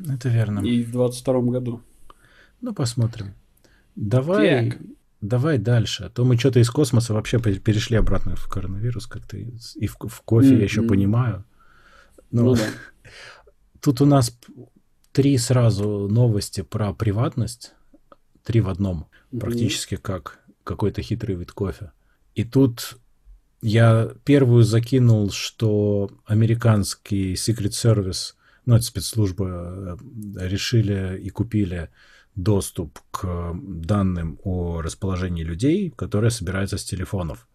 Это верно. И в 22 году. Ну, посмотрим. Давай, так. Давай дальше. А то мы что-то из космоса вообще перешли обратно в коронавирус как-то. И в, в кофе mm-hmm. я еще понимаю. Но ну, да. тут у нас три сразу новости про приватность. Три в одном. Mm-hmm. Практически как какой-то хитрый вид кофе. И тут я первую закинул, что американский Secret Service, ну, это спецслужба, э, решили и купили доступ к данным о расположении людей, которые собираются с телефонов.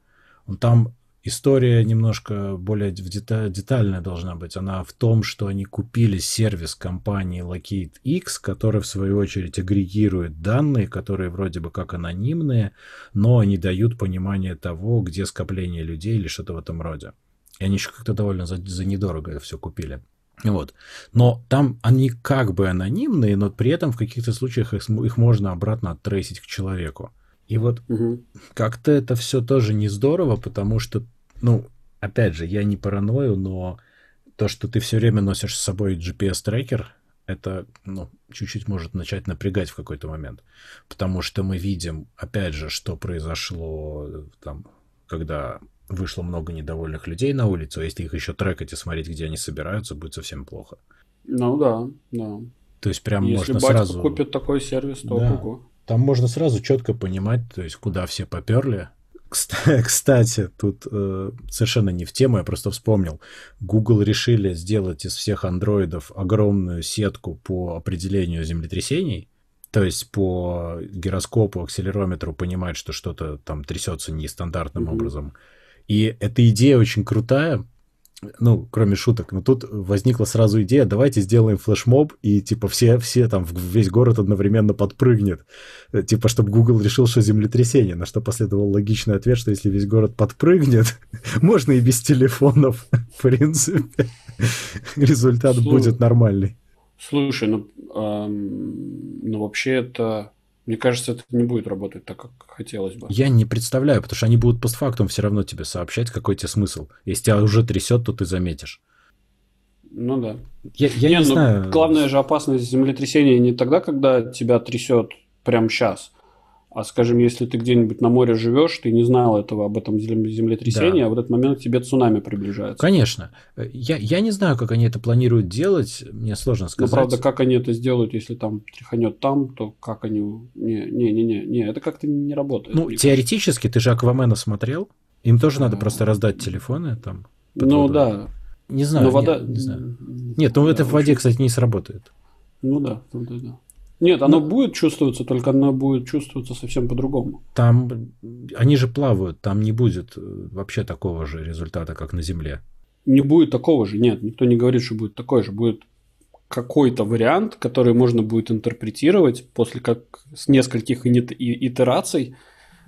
Там история немножко более детальная должна быть. Она в том, что они купили сервис компании Lockheed X, который в свою очередь агрегирует данные, которые вроде бы как анонимные, но они дают понимание того, где скопление людей или что-то в этом роде. И они еще как-то довольно за, за недорого все купили. Вот. Но там они как бы анонимные, но при этом в каких-то случаях их, их можно обратно оттрейсить к человеку. И вот угу. как-то это все тоже не здорово, потому что, ну, опять же, я не параною, но то, что ты все время носишь с собой GPS-трекер, это, ну, чуть-чуть может начать напрягать в какой-то момент. Потому что мы видим, опять же, что произошло там, когда вышло много недовольных людей на улицу, а если их еще трекать и смотреть, где они собираются, будет совсем плохо. Ну да, да. То есть прям если можно сразу... купит такой сервис, то да. ого. Там можно сразу четко понимать, то есть куда все поперли. Кстати, тут э, совершенно не в тему, я просто вспомнил. Google решили сделать из всех андроидов огромную сетку по определению землетрясений. То есть по гироскопу, акселерометру понимать, что что-то там трясется нестандартным mm-hmm. образом. И эта идея очень крутая, ну, кроме шуток, но тут возникла сразу идея, давайте сделаем флешмоб, и, типа, все, все там, весь город одновременно подпрыгнет. Э, типа, чтобы Google решил, что землетрясение, на что последовал логичный ответ, что если весь город подпрыгнет, можно и без телефонов, в принципе. Результат будет нормальный. Слушай, ну, эм, ну вообще это мне кажется, это не будет работать так, как хотелось бы. Я не представляю, потому что они будут постфактум все равно тебе сообщать, какой тебе смысл. Если тебя уже трясет, то ты заметишь. Ну да. Я, я не, не ну, знаю. Главная же опасность землетрясения не тогда, когда тебя трясет прямо сейчас, а скажем, если ты где-нибудь на море живешь, ты не знал этого об этом землетрясении, да. а в этот момент тебе цунами приближается. Конечно. Я, я не знаю, как они это планируют делать, мне сложно сказать. Но правда, как они это сделают, если там тряханет там, то как они... Не, не, это как-то не работает. Ну, теоретически, ты же Аквамена смотрел, им тоже надо просто раздать телефоны там. Ну водой. да. Не знаю, Но вода... не, не знаю. Нет, ну да, это в воде, кстати, не сработает. Ну да, да, да. Нет, оно ну, будет чувствоваться, только оно будет чувствоваться совсем по-другому. Там они же плавают, там не будет э, вообще такого же результата, как на Земле. не будет такого же. Нет, никто не говорит, что будет такой же. Будет какой-то вариант, который можно будет интерпретировать после как с нескольких итераций,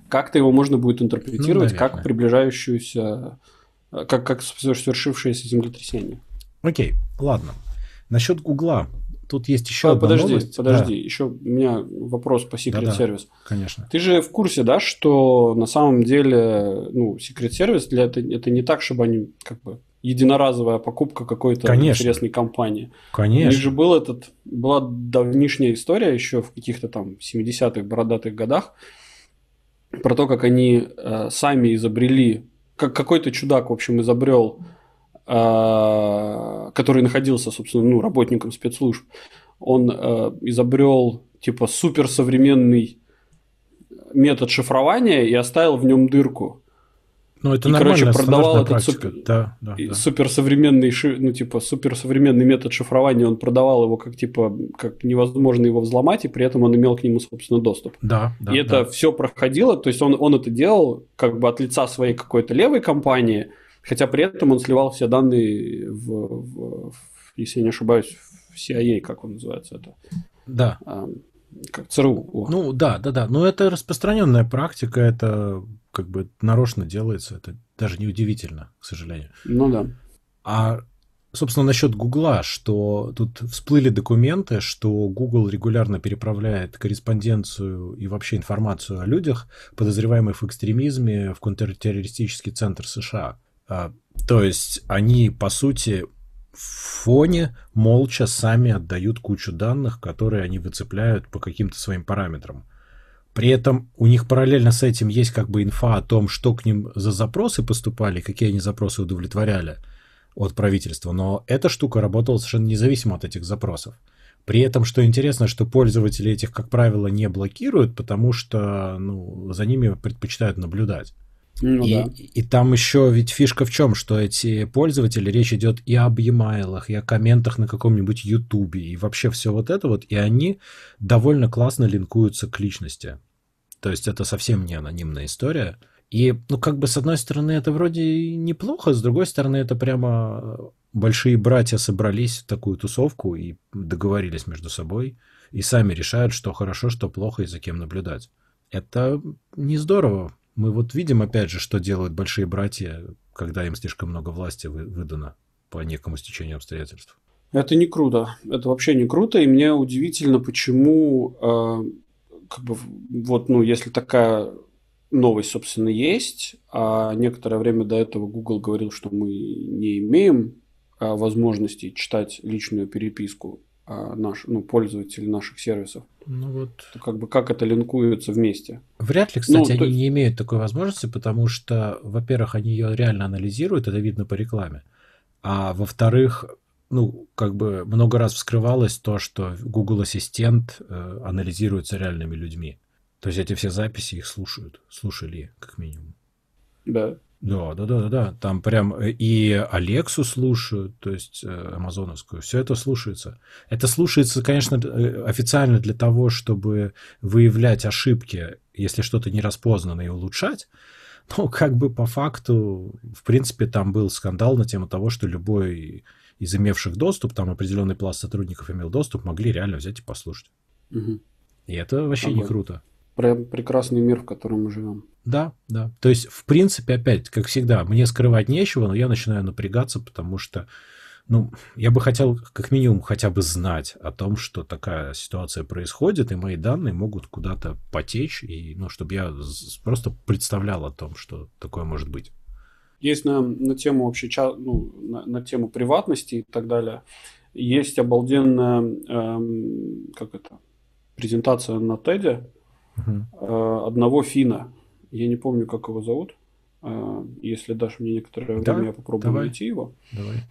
как-то его можно будет интерпретировать ну, как приближающуюся, как, как свершившееся землетрясение. Окей, ладно. Насчет Гугла. Тут есть еще одна подожди, новость. Подожди, да. еще у меня вопрос по Secret да, Service. Да, конечно. Ты же в курсе, да, что на самом деле, ну, Secret Service для это, это не так, чтобы они как бы единоразовая покупка какой-то Конечно. интересной компании. Конечно. У них же был этот, была давнишняя история еще в каких-то там 70-х бородатых годах про то, как они э, сами изобрели, как какой-то чудак, в общем, изобрел, который находился, собственно, ну, работником спецслужб, он э, изобрел типа суперсовременный метод шифрования и оставил в нем дырку. Ну, это и, короче, продавал этот практика. Супер, да, да, да. суперсовременный, ну, типа, суперсовременный метод шифрования, он продавал его как, типа, как невозможно его взломать, и при этом он имел к нему, собственно, доступ. Да, да. И это все проходило, то есть он, он это делал как бы от лица своей какой-то левой компании, хотя при этом он сливал все данные в, в, в если я не ошибаюсь, в CIA, как он называется это. Да. А, как ЦРУ. О. Ну да, да, да. Но это распространенная практика, это как бы нарочно делается, это даже не удивительно, к сожалению. Ну да. А, собственно, насчет Гугла, что тут всплыли документы, что Google регулярно переправляет корреспонденцию и вообще информацию о людях, подозреваемых в экстремизме, в контртеррористический центр США. А, то есть они, по сути, в фоне молча сами отдают кучу данных, которые они выцепляют по каким-то своим параметрам. При этом у них параллельно с этим есть как бы инфа о том, что к ним за запросы поступали, какие они запросы удовлетворяли от правительства. Но эта штука работала совершенно независимо от этих запросов. При этом, что интересно, что пользователи этих, как правило, не блокируют, потому что ну, за ними предпочитают наблюдать. Ну, и, да. и там еще ведь фишка в чем, что эти пользователи, речь идет и об e-mail, и о комментах на каком-нибудь ютубе, и вообще все вот это вот, и они довольно классно линкуются к личности. То есть это совсем не анонимная история. И, ну, как бы, с одной стороны, это вроде неплохо, с другой стороны, это прямо большие братья собрались в такую тусовку и договорились между собой, и сами решают, что хорошо, что плохо и за кем наблюдать. Это не здорово, мы вот видим, опять же, что делают большие братья, когда им слишком много власти выдано по некому стечению обстоятельств. Это не круто. Это вообще не круто. И мне удивительно, почему, э, как бы, вот, ну, если такая новость, собственно, есть, а некоторое время до этого Google говорил, что мы не имеем э, возможности читать личную переписку наш, ну, пользователей наших сервисов. Ну вот. То как бы как это линкуется вместе. Вряд ли, кстати, ну, они есть... не имеют такой возможности, потому что, во-первых, они ее реально анализируют, это видно по рекламе. А во-вторых, ну, как бы много раз вскрывалось то, что Google Ассистент э, анализируется реальными людьми. То есть эти все записи их слушают, слушали как минимум. Да. Да, да, да, да, да. Там прям э, и Алексу слушают, то есть э, амазоновскую. Все это слушается. Это слушается, конечно, э, официально для того, чтобы выявлять ошибки, если что-то не распознано, и улучшать. Но как бы по факту, в принципе, там был скандал на тему того, что любой из имевших доступ, там определенный пласт сотрудников имел доступ, могли реально взять и послушать. Угу. И это вообще Ого. не круто. Прям прекрасный мир, в котором мы живем. Да, да. То есть, в принципе, опять, как всегда, мне скрывать нечего, но я начинаю напрягаться, потому что, ну, я бы хотел как минимум хотя бы знать о том, что такая ситуация происходит, и мои данные могут куда-то потечь, и, ну, чтобы я просто представлял о том, что такое может быть. Есть на, на тему вообще, ну, на, на тему приватности и так далее, есть обалденная, эм, как это, презентация на TED, угу. одного фина. Я не помню, как его зовут. Э, если дашь мне некоторое да, время, я попробую давай. найти его. Давай.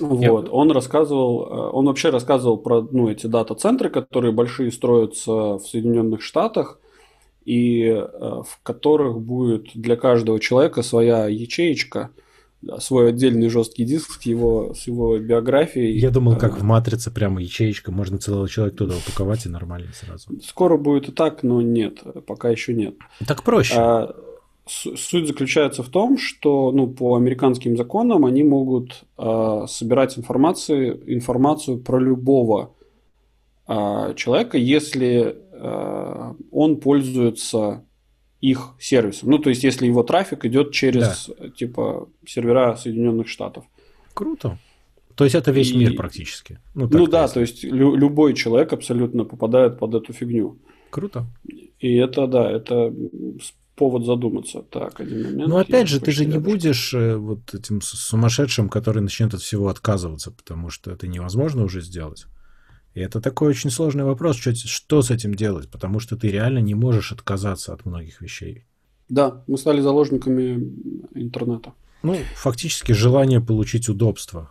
Вот, я... он рассказывал, э, он вообще рассказывал про ну, эти дата-центры, которые большие строятся в Соединенных Штатах, и в которых будет для каждого человека своя ячеечка, свой отдельный жесткий диск с его, с его биографией. Я думал, как в «Матрице» прямо ячеечка, можно целого человека туда упаковать и нормально сразу. Скоро будет и так, но нет, пока еще нет. Так проще. А, суть заключается в том, что ну, по американским законам они могут э, собирать информацию, информацию про любого э, человека, если э, он пользуется их сервисом. Ну, то есть, если его трафик идет через да. типа сервера Соединенных Штатов. Круто. То есть это весь и... мир практически. Ну, ну да, то есть лю- любой человек абсолютно попадает под эту фигню. Круто. И это, да, это повод задуматься. Так, один момент. Ну, опять же, ты же не будешь э, вот этим сумасшедшим, который начнет от всего отказываться, потому что это невозможно уже сделать. И это такой очень сложный вопрос, что, что с этим делать, потому что ты реально не можешь отказаться от многих вещей. Да, мы стали заложниками интернета. Ну, фактически желание получить удобство.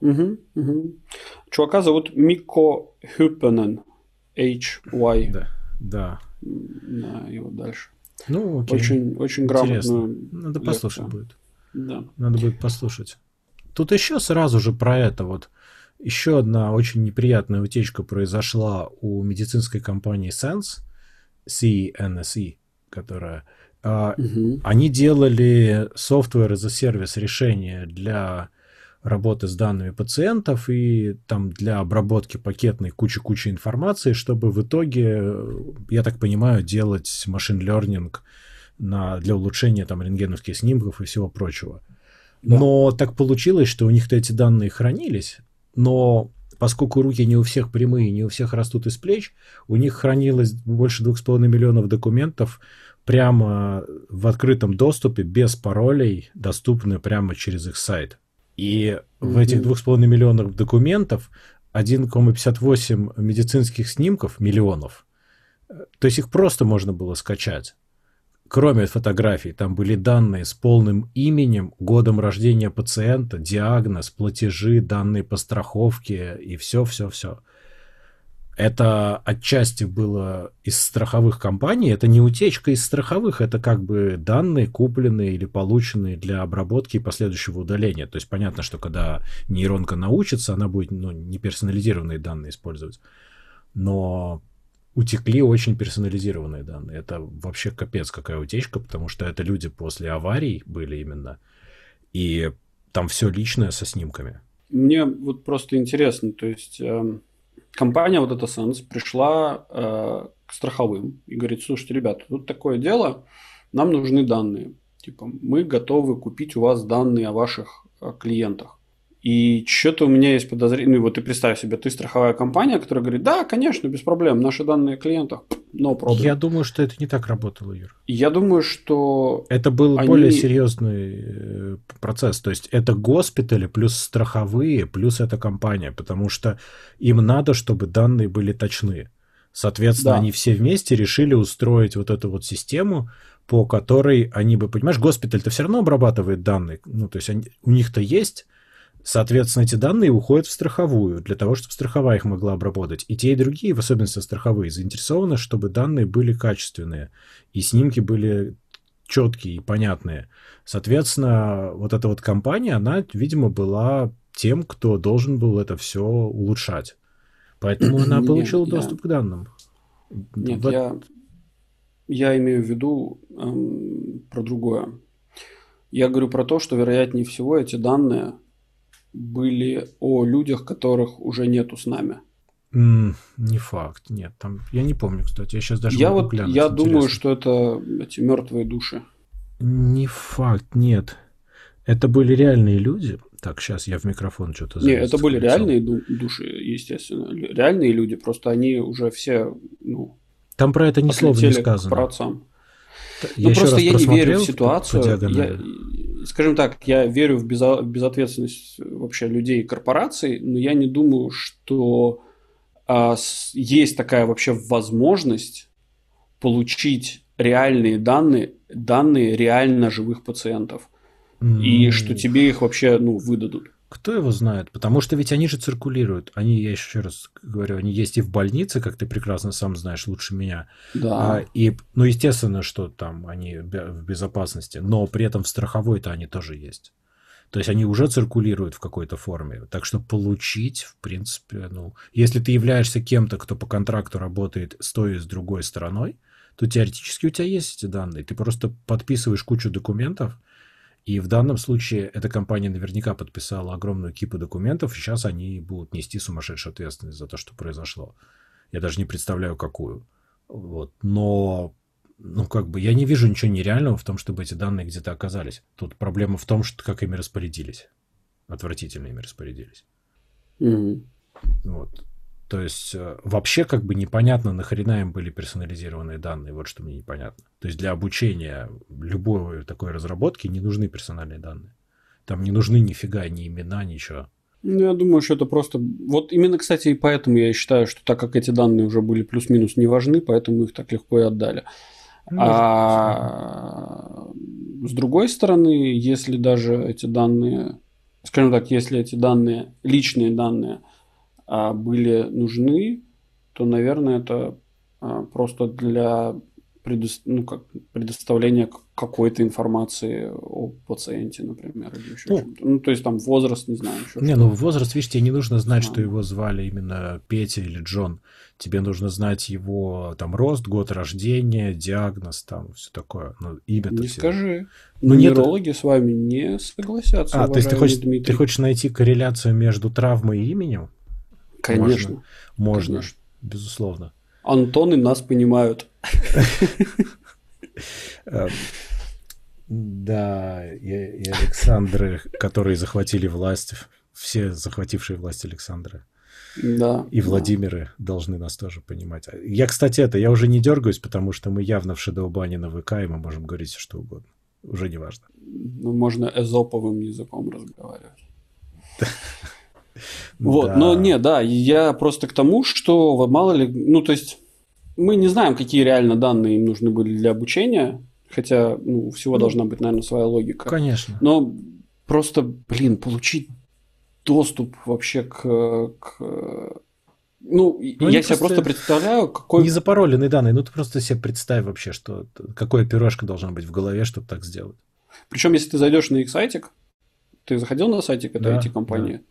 Угу, угу. Чувака зовут Микко Хюппенен. H-Y. Да, да. Да, и вот дальше. Ну, окей. Очень, очень грамотно. Надо послушать будет. Да. Надо будет послушать. Тут еще сразу же про это вот. Еще одна очень неприятная утечка произошла у медицинской компании Sense, CNSE, которая... Угу. Они делали software as a service решение для работы с данными пациентов и там для обработки пакетной кучи-кучи информации, чтобы в итоге, я так понимаю, делать машин learning на, для улучшения там рентгеновских снимков и всего прочего. Да. Но так получилось, что у них-то эти данные хранились, но поскольку руки не у всех прямые, не у всех растут из плеч, у них хранилось больше 2,5 миллионов документов прямо в открытом доступе, без паролей, доступны прямо через их сайт. И mm-hmm. в этих 2,5 миллионов документов 1,58 медицинских снимков, миллионов. То есть их просто можно было скачать. Кроме фотографий, там были данные с полным именем, годом рождения пациента, диагноз, платежи, данные по страховке и все-все-все. Это отчасти было из страховых компаний, это не утечка из страховых, это как бы данные, купленные или полученные для обработки и последующего удаления. То есть понятно, что когда нейронка научится, она будет ну, не персонализированные данные использовать. Но утекли очень персонализированные данные. Это вообще капец какая утечка, потому что это люди после аварий были именно. И там все личное со снимками. Мне вот просто интересно, то есть... Эм компания вот эта Sense пришла э, к страховым и говорит, слушайте, ребята, тут такое дело, нам нужны данные. Типа, мы готовы купить у вас данные о ваших э, клиентах. И что-то у меня есть подозрение. Ну, вот ты представь себе, ты страховая компания, которая говорит, да, конечно, без проблем, наши данные о клиентах, но no Я думаю, что это не так работало, Юр. Я думаю, что... Это был они... более серьезный э, процесс. То есть это госпитали плюс страховые, плюс эта компания, потому что им надо, чтобы данные были точны. Соответственно, да. они все вместе решили устроить вот эту вот систему, по которой они бы, понимаешь, госпиталь-то все равно обрабатывает данные. Ну, то есть они, у них-то есть Соответственно, эти данные уходят в страховую, для того, чтобы страховая их могла обработать. И те, и другие, в особенности страховые, заинтересованы, чтобы данные были качественные, и снимки были четкие и понятные. Соответственно, вот эта вот компания, она, видимо, была тем, кто должен был это все улучшать. Поэтому она получила Нет, доступ я... к данным. Нет, в... я, я имею в виду эм, про другое. Я говорю про то, что, вероятнее всего, эти данные были о людях, которых уже нету с нами. Mm, не факт, нет. Там я не помню, кстати. Я сейчас даже я вот глянуть, я интересно. думаю, что это эти мертвые души. Не факт, нет. Это были реальные люди. Так, сейчас я в микрофон что-то. Нет, это были реальные души, естественно, реальные люди. Просто они уже все, ну. Там про это ни слова не сказано. К праотцам. Я ну, просто я не верю в ситуацию. Я, скажем так, я верю в, безо, в безответственность вообще людей и корпораций, но я не думаю, что а, с, есть такая вообще возможность получить реальные данные, данные реально живых пациентов. Mm. И что тебе их вообще ну, выдадут. Кто его знает? Потому что ведь они же циркулируют. Они, я еще раз говорю, они есть и в больнице, как ты прекрасно сам знаешь лучше меня. Да. А, и, ну, естественно, что там они в безопасности, но при этом в страховой-то они тоже есть. То есть они уже циркулируют в какой-то форме. Так что получить, в принципе, ну, если ты являешься кем-то, кто по контракту работает с той и с другой стороной, то теоретически у тебя есть эти данные. Ты просто подписываешь кучу документов, и в данном случае эта компания наверняка подписала огромную кипу документов, и сейчас они будут нести сумасшедшую ответственность за то, что произошло. Я даже не представляю, какую. Вот. Но, ну, как бы, я не вижу ничего нереального в том, чтобы эти данные где-то оказались. Тут проблема в том, что как ими распорядились. Отвратительно ими распорядились. Mm-hmm. Вот. То есть э, вообще как бы непонятно, нахрена им были персонализированные данные, вот что мне непонятно. То есть для обучения любой такой разработки не нужны персональные данные. Там не нужны нифига ни имена, ничего. Ну, я думаю, что это просто... Вот именно, кстати, и поэтому я считаю, что так как эти данные уже были плюс-минус не важны, поэтому их так легко и отдали. Ну, а с другой стороны, если даже эти данные, скажем так, если эти данные, личные данные – были нужны, то, наверное, это а, просто для предо... ну, как, предоставления какой-то информации о пациенте, например, или еще ну, чем-то. Ну, то есть там возраст, не знаю. Еще не, ну возраст, видишь, тебе не нужно знать, а. что его звали именно Петя или Джон. Тебе нужно знать его там рост, год рождения, диагноз, там все такое. Ну, имя Не все. скажи. Ну, Нейрологи нет... с вами не согласятся. А, то есть ты хочешь, ты хочешь найти корреляцию между травмой и именем? Конечно. Можно, можно Конечно. безусловно. Антоны нас понимают. Эм, да, и Александры, которые захватили власть, все захватившие власть Александры. Да. И Владимиры да. должны нас тоже понимать. Я, кстати, это, я уже не дергаюсь, потому что мы явно в шедоубане на ВК, и мы можем говорить что угодно. Уже не важно. Ну, можно эзоповым языком разговаривать. Вот, да. но не, да, я просто к тому, что мало ли, ну то есть мы не знаем, какие реально данные им нужны были для обучения, хотя ну, всего ну, должна быть, наверное, своя логика. Конечно. Но просто, блин, получить доступ вообще к, к ну, ну я себе просто представляю, какой... Не запароленные данные, ну ты просто себе представь вообще, что какое пирожка должно быть в голове, чтобы так сделать. Причем, если ты зайдешь на их сайтик, ты заходил на сайтик этой да, IT-компании, да.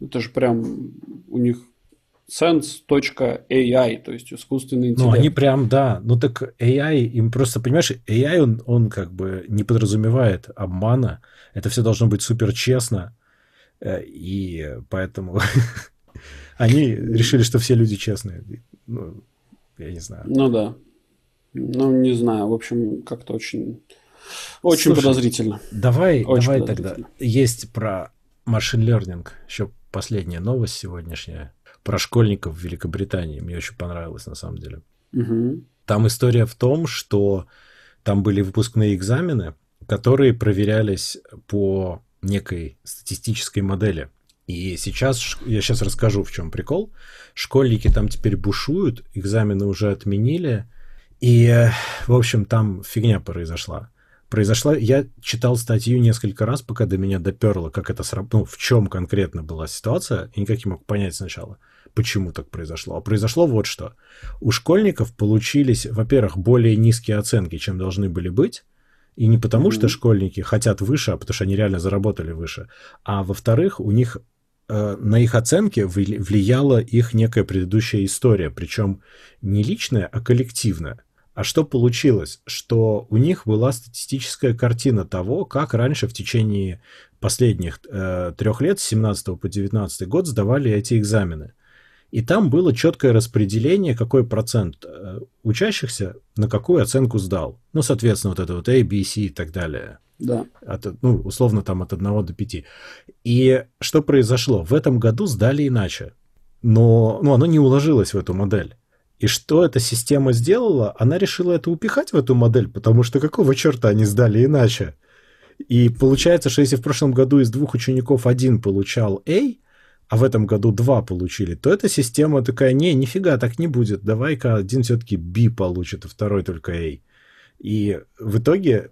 Это же прям у них sense.ai, то есть искусственный интеллект. Ну, они прям, да. Ну, так AI, им просто, понимаешь, AI, он, он как бы не подразумевает обмана. Это все должно быть супер честно. Э, и поэтому они решили, что все люди честные. Ну, я не знаю. Ну, да. Ну, не знаю. В общем, как-то очень... Очень Слушай, подозрительно. Давай, очень давай тогда. Есть про машин learning еще последняя новость сегодняшняя про школьников в Великобритании. Мне очень понравилось, на самом деле. Угу. Там история в том, что там были выпускные экзамены, которые проверялись по некой статистической модели. И сейчас, я сейчас расскажу, в чем прикол. Школьники там теперь бушуют, экзамены уже отменили, и, в общем, там фигня произошла произошла... Я читал статью несколько раз, пока до меня доперло, как это сработало, ну, в чем конкретно была ситуация, и никак не мог понять сначала, почему так произошло. А произошло вот что. У школьников получились, во-первых, более низкие оценки, чем должны были быть, и не потому, mm-hmm. что школьники хотят выше, а потому что они реально заработали выше, а во-вторых, у них э, на их оценки влияла их некая предыдущая история, причем не личная, а коллективная. А что получилось? Что у них была статистическая картина того, как раньше в течение последних э, трех лет, с 17 по 19 год, сдавали эти экзамены. И там было четкое распределение, какой процент э, учащихся на какую оценку сдал. Ну, соответственно, вот это вот A, B, C и так далее. Да. От, ну, условно, там от 1 до 5. И что произошло? В этом году сдали иначе. Но ну, оно не уложилось в эту модель. И что эта система сделала? Она решила это упихать в эту модель, потому что какого черта они сдали иначе? И получается, что если в прошлом году из двух учеников один получал A, а в этом году два получили, то эта система такая, не, нифига так не будет, давай-ка один все-таки B получит, а второй только A. И в итоге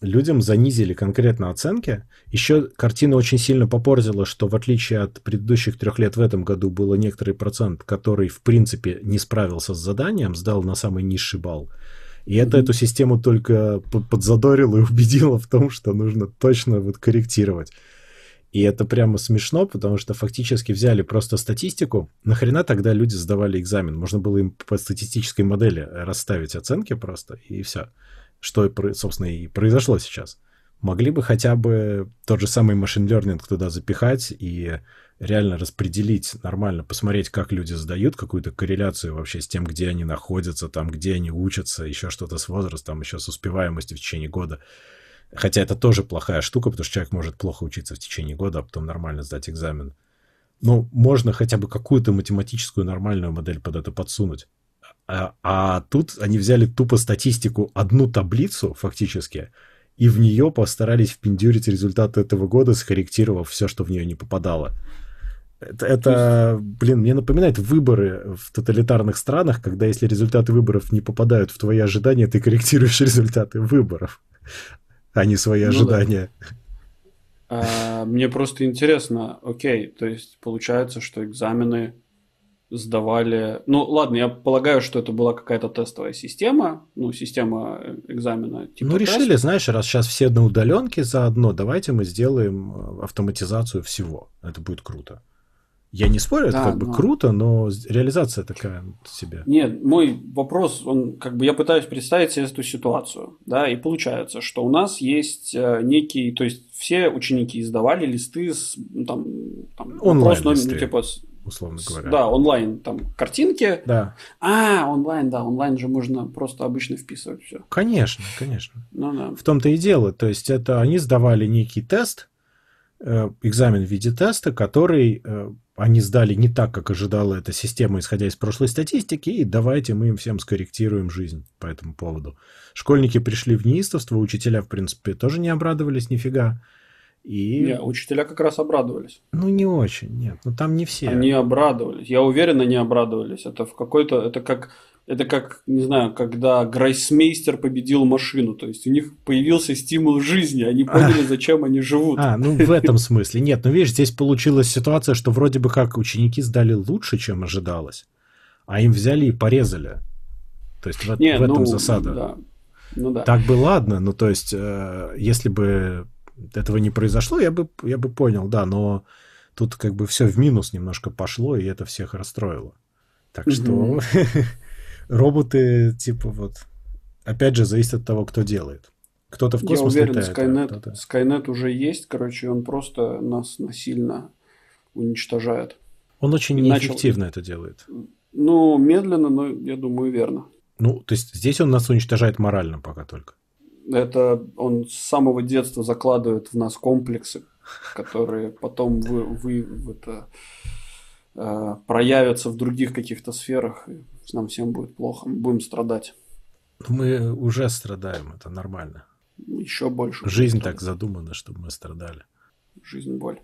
людям занизили конкретно оценки. Еще картина очень сильно попортила, что в отличие от предыдущих трех лет в этом году было некоторый процент, который в принципе не справился с заданием, сдал на самый низший балл. И это эту систему только подзадорило и убедило в том, что нужно точно вот корректировать. И это прямо смешно, потому что фактически взяли просто статистику. Нахрена тогда люди сдавали экзамен? Можно было им по статистической модели расставить оценки просто, и все. Что, собственно, и произошло сейчас. Могли бы хотя бы тот же самый машин learning туда запихать и реально распределить нормально, посмотреть, как люди сдают, какую-то корреляцию вообще с тем, где они находятся, там, где они учатся, еще что-то с возрастом, еще с успеваемостью в течение года. Хотя это тоже плохая штука, потому что человек может плохо учиться в течение года, а потом нормально сдать экзамен. Ну, можно хотя бы какую-то математическую нормальную модель под это подсунуть. А, а тут они взяли тупо статистику, одну таблицу фактически, и в нее постарались впендюрить результаты этого года, скорректировав все, что в нее не попадало. Это, это, блин, мне напоминает выборы в тоталитарных странах, когда если результаты выборов не попадают в твои ожидания, ты корректируешь результаты выборов а не свои ну, ожидания. Да. А, мне просто интересно, окей, то есть получается, что экзамены сдавали... Ну, ладно, я полагаю, что это была какая-то тестовая система, ну, система экзамена. Типа ну, решили, тест. знаешь, раз сейчас все на удаленке заодно, давайте мы сделаем э, автоматизацию всего. Это будет круто. Я не спорю, да, это как но... бы круто, но реализация такая себе. Нет, мой вопрос, он как бы я пытаюсь представить себе эту ситуацию, да, и получается, что у нас есть э, некий, то есть все ученики издавали листы с ну, там, там онлайн вопрос, ну, типа условно говоря. Да, онлайн там картинки. Да. А, онлайн, да, онлайн же можно просто обычно вписывать все. Конечно, конечно. Ну да. В том-то и дело, то есть это они сдавали некий тест, э, экзамен в виде теста, который э, они сдали не так, как ожидала эта система, исходя из прошлой статистики, и давайте мы им всем скорректируем жизнь по этому поводу. Школьники пришли в неистовство, учителя, в принципе, тоже не обрадовались нифига. И... Не, учителя как раз обрадовались. Ну, не очень, нет. Ну, там не все. Они обрадовались. Я уверен, они обрадовались. Это в какой-то... Это как это как, не знаю, когда грайсмейстер победил машину. То есть у них появился стимул жизни, они поняли, зачем они живут. А, ну в этом смысле. Нет, ну видишь, здесь получилась ситуация, что вроде бы как ученики сдали лучше, чем ожидалось, а им взяли и порезали. То есть в, Не, в этом ну, засада. Да. Ну, да. Так бы ладно, ну то есть, э, если бы этого не произошло, я бы, я бы понял, да, но тут как бы все в минус немножко пошло, и это всех расстроило. Так что роботы, типа вот, опять же, зависит от того, кто делает. Кто-то в космос Я уверен, летает, Skynet, а Skynet уже есть, короче, он просто нас насильно уничтожает. Он очень И неэффективно начал... это делает. Ну, медленно, но я думаю, верно. Ну, то есть здесь он нас уничтожает морально пока только. Это он с самого детства закладывает в нас комплексы, которые потом вы, вы это, э, проявятся в других каких-то сферах нам всем будет плохо, мы будем страдать. Мы уже страдаем, это нормально. Еще больше. Жизнь так задумана, чтобы мы страдали. Жизнь боль.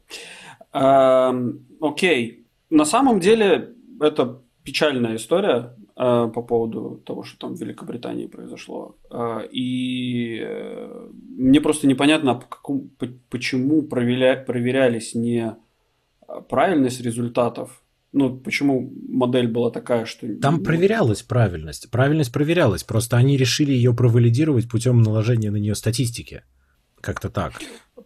А, окей. На самом деле это печальная история а, по поводу того, что там в Великобритании произошло. А, и а, мне просто непонятно, по какому, по, почему проверя, проверялись не правильность результатов, ну, почему модель была такая, что... Там проверялась правильность. Правильность проверялась. Просто они решили ее провалидировать путем наложения на нее статистики. Как-то так.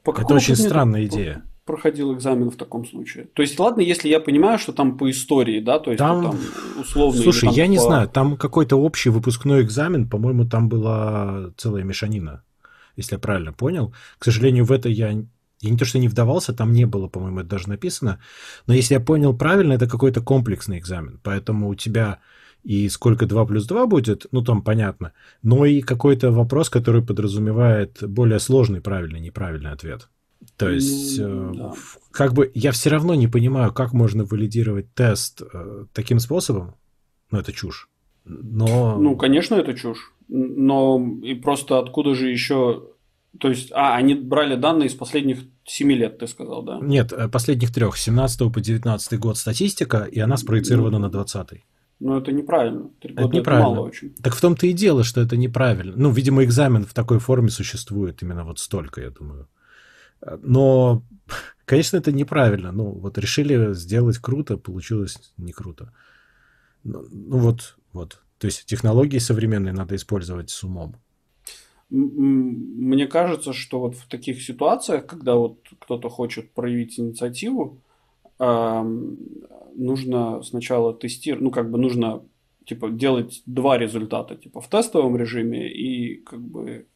По Это очень странная идея. Проходил экзамен в таком случае. То есть, ладно, если я понимаю, что там по истории, да, то есть там, там условно. Слушай, там я по... не знаю, там какой-то общий выпускной экзамен, по-моему, там была целая мешанина, если я правильно понял. К сожалению, в это я я не то, что не вдавался, там не было, по-моему, это даже написано. Но если я понял правильно, это какой-то комплексный экзамен. Поэтому у тебя и сколько 2 плюс 2 будет, ну там понятно. Но и какой-то вопрос, который подразумевает более сложный правильный, неправильный ответ. То есть, ну, э, да. как бы я все равно не понимаю, как можно валидировать тест э, таким способом. Ну, это чушь. Но... Ну, конечно, это чушь. Но и просто откуда же еще то есть, а, они брали данные из последних 7 лет, ты сказал, да? Нет, э, последних трех, 17 по 19 год статистика, и она спроецирована ну, на 20 Ну, это неправильно. Три это неправильно. Это мало очень. Так в том-то и дело, что это неправильно. Ну, видимо, экзамен в такой форме существует именно вот столько, я думаю. Но, конечно, это неправильно. Ну, вот решили сделать круто, получилось не круто. Ну, ну вот, вот. То есть технологии современные надо использовать с умом. мне кажется, что вот в таких ситуациях, когда вот кто-то хочет проявить инициативу, нужно сначала тестировать, ну, как бы нужно, типа, делать два результата, типа, в тестовом режиме и, как бы,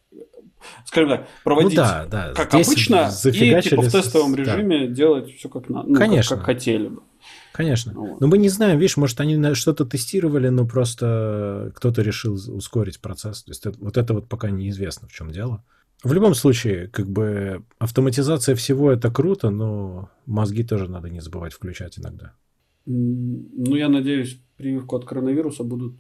скажем так, проводить ну, да, да. как Здесь обычно и, типа, в тестовом режиме да. делать все как надо, ну, Конечно. Как, как хотели бы. Конечно. Вот. Но мы не знаем, видишь, может, они что-то тестировали, но просто кто-то решил ускорить процесс. То есть это, вот это вот пока неизвестно, в чем дело. В любом случае, как бы автоматизация всего это круто, но мозги тоже надо не забывать включать иногда. Ну, я надеюсь, прививку от коронавируса будут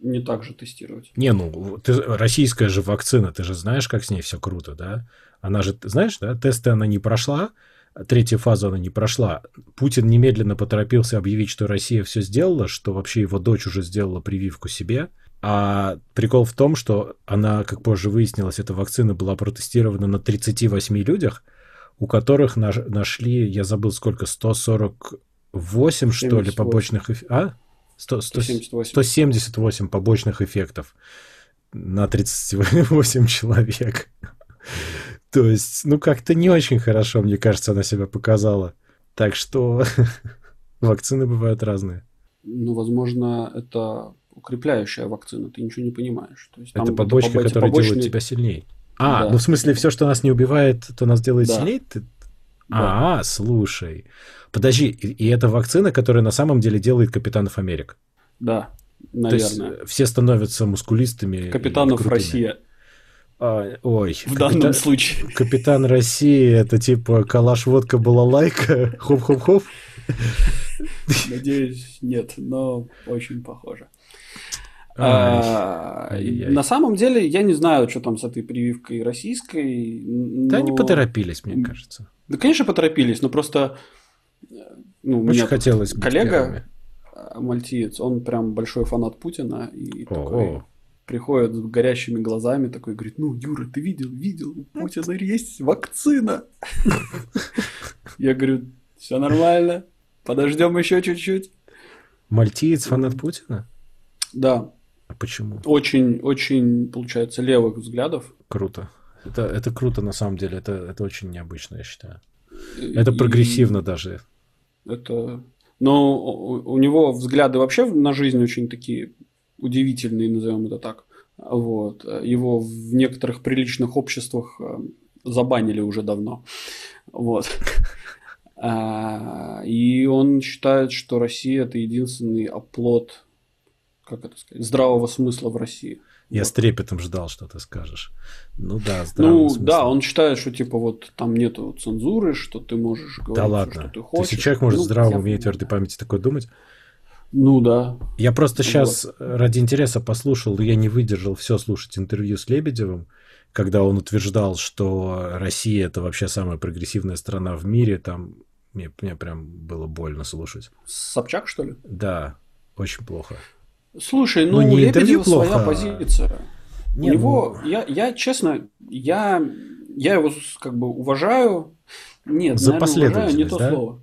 не так же тестировать. Не, ну, ты, российская же вакцина, ты же знаешь, как с ней все круто, да? Она же, знаешь, да, тесты она не прошла, третью фазу она не прошла. Путин немедленно поторопился объявить, что Россия все сделала, что вообще его дочь уже сделала прививку себе. А прикол в том, что она, как позже выяснилось, эта вакцина была протестирована на 38 людях, у которых наш, нашли, я забыл сколько, 148, 78. что ли, побочных эффектов. А? 100, 100, 178. 178 побочных эффектов на 38 человек. То есть, ну, как-то не очень хорошо, мне кажется, она себя показала. Так что вакцины бывают разные. Ну, возможно, это укрепляющая вакцина, ты ничего не понимаешь. То есть, это побочки, это, которые побочные... делают тебя сильнее. А, да. ну в смысле, все, что нас не убивает, то нас делает да. сильнее? Ты... Да. А, слушай. Подожди, и, и это вакцина, которая на самом деле делает Капитанов Америк? Да, наверное. То есть все становятся мускулистами. Капитанов Россия. А, ой. В капитан, данном случае. Капитан России это типа калаш водка была лайка. Хоп-хоп-хоп. Надеюсь, нет, но очень похоже. А, на самом деле, я не знаю, что там с этой прививкой российской. Да, они поторопились, мне кажется. Да, конечно, поторопились, но просто ну, Очень хотелось коллега мальтиец, он прям большой фанат Путина и такой приходит с горящими глазами, такой говорит, ну, Юра, ты видел, видел, у Путина есть вакцина. Я говорю, все нормально, подождем еще чуть-чуть. Мальтиец фанат Путина? Да. А почему? Очень, очень, получается, левых взглядов. Круто. Это, это круто, на самом деле. Это, это очень необычно, я считаю. Это и... прогрессивно даже. Это... Но у него взгляды вообще на жизнь очень такие удивительный, назовем это так. Вот. Его в некоторых приличных обществах э, забанили уже давно. Вот. А, и он считает, что Россия это единственный оплот, как это сказать, здравого смысла в России. Я вот. с трепетом ждал, что ты скажешь. Ну да, Ну смысле. да, он считает, что типа вот там нету цензуры, что ты можешь говорить, да ладно. что ты хочешь. Если человек может ну, здраво, умеет твердой памяти такое думать, ну да. Я просто вот. сейчас ради интереса послушал, я не выдержал все слушать интервью с Лебедевым, когда он утверждал, что Россия это вообще самая прогрессивная страна в мире, там мне, мне прям было больно слушать. Собчак, что ли? Да, очень плохо. Слушай, ну, ну не Лебедева плохо. своя позиция. Не, У него, ну... я, я честно, я, я его как бы уважаю. Нет, За наверное, уважаю не то да? слово.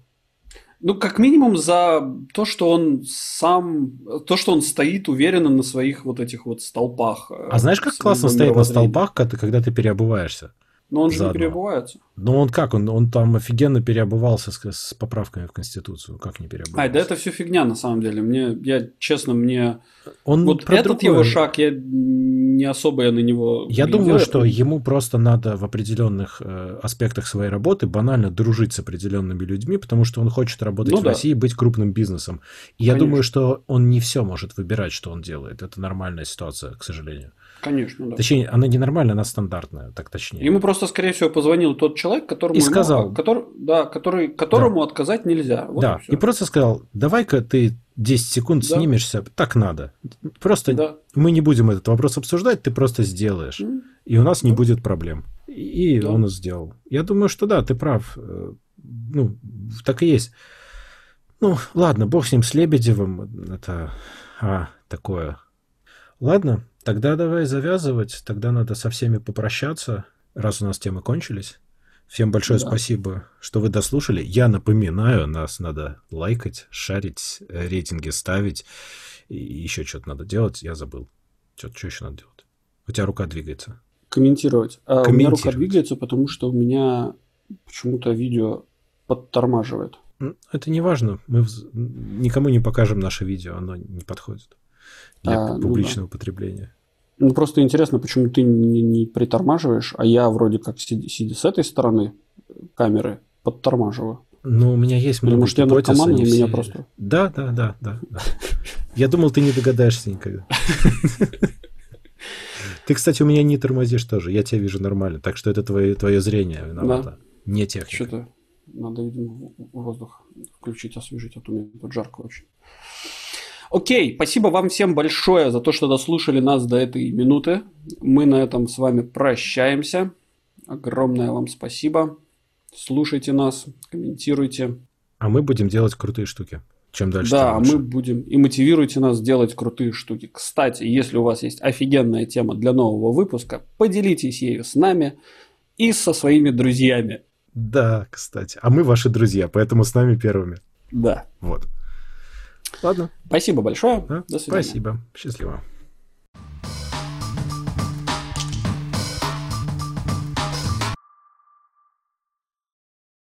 Ну, как минимум за то, что он сам, то, что он стоит уверенно на своих вот этих вот столпах. А знаешь, как классно стоять на столпах, когда ты переобуваешься? Но он же заодно. не переобувается. Ну он как? Он, он там офигенно переобувался с, с поправками в Конституцию. Как не переобувался? А, да это все фигня на самом деле. Мне, я честно, мне... Он вот этот другое... его шаг, я не особо я на него... Я думаю, что ему просто надо в определенных э, аспектах своей работы банально дружить с определенными людьми, потому что он хочет работать ну, в да. России, быть крупным бизнесом. И я думаю, что он не все может выбирать, что он делает. Это нормальная ситуация, к сожалению. Конечно, да. Точнее, она не нормальная, она стандартная, так точнее. Ему просто, скорее всего, позвонил тот человек, которому, и сказал, ему, который, да, который, которому да. отказать нельзя. Вот да, и, и просто сказал, давай-ка ты 10 секунд да. снимешься, так надо. Просто да. мы не будем этот вопрос обсуждать, ты просто сделаешь, mm. и у нас да. не будет проблем. И да. он сделал. Я думаю, что да, ты прав. Э, ну, так и есть. Ну, ладно, бог с ним, с Лебедевым. Это а, такое. Ладно, Тогда давай завязывать, тогда надо со всеми попрощаться, раз у нас темы кончились. Всем большое да. спасибо, что вы дослушали. Я напоминаю, нас надо лайкать, шарить, рейтинги ставить. И еще что-то надо делать, я забыл. Что, что еще надо делать? У тебя рука двигается. комментировать. А у меня рука двигается, потому что у меня почему-то видео подтормаживает. Это не важно. Мы никому не покажем наше видео, оно не подходит для а, публичного ну да. потребления. Ну, просто интересно, почему ты не, не притормаживаешь, а я вроде как сидя, сидя с этой стороны камеры подтормаживаю. Ну, у меня есть много Потому что я наркоман, и меня просто... Да, да, да, да. да. Я думал, ты не догадаешься никогда. Ты, кстати, у меня не тормозишь тоже. Я тебя вижу нормально. Так что это твое, твое зрение виновато. Да. Не техника. Что-то надо, видимо, воздух включить, освежить, а то мне тут жарко очень. Окей, спасибо вам всем большое за то, что дослушали нас до этой минуты. Мы на этом с вами прощаемся. Огромное вам спасибо. Слушайте нас, комментируйте. А мы будем делать крутые штуки. Чем дальше, Да, тем мы будем. И мотивируйте нас делать крутые штуки. Кстати, если у вас есть офигенная тема для нового выпуска, поделитесь ею с нами и со своими друзьями. Да, кстати. А мы ваши друзья, поэтому с нами первыми. Да. Вот. Ладно. Спасибо большое. Да? До свидания. Спасибо. Счастливо.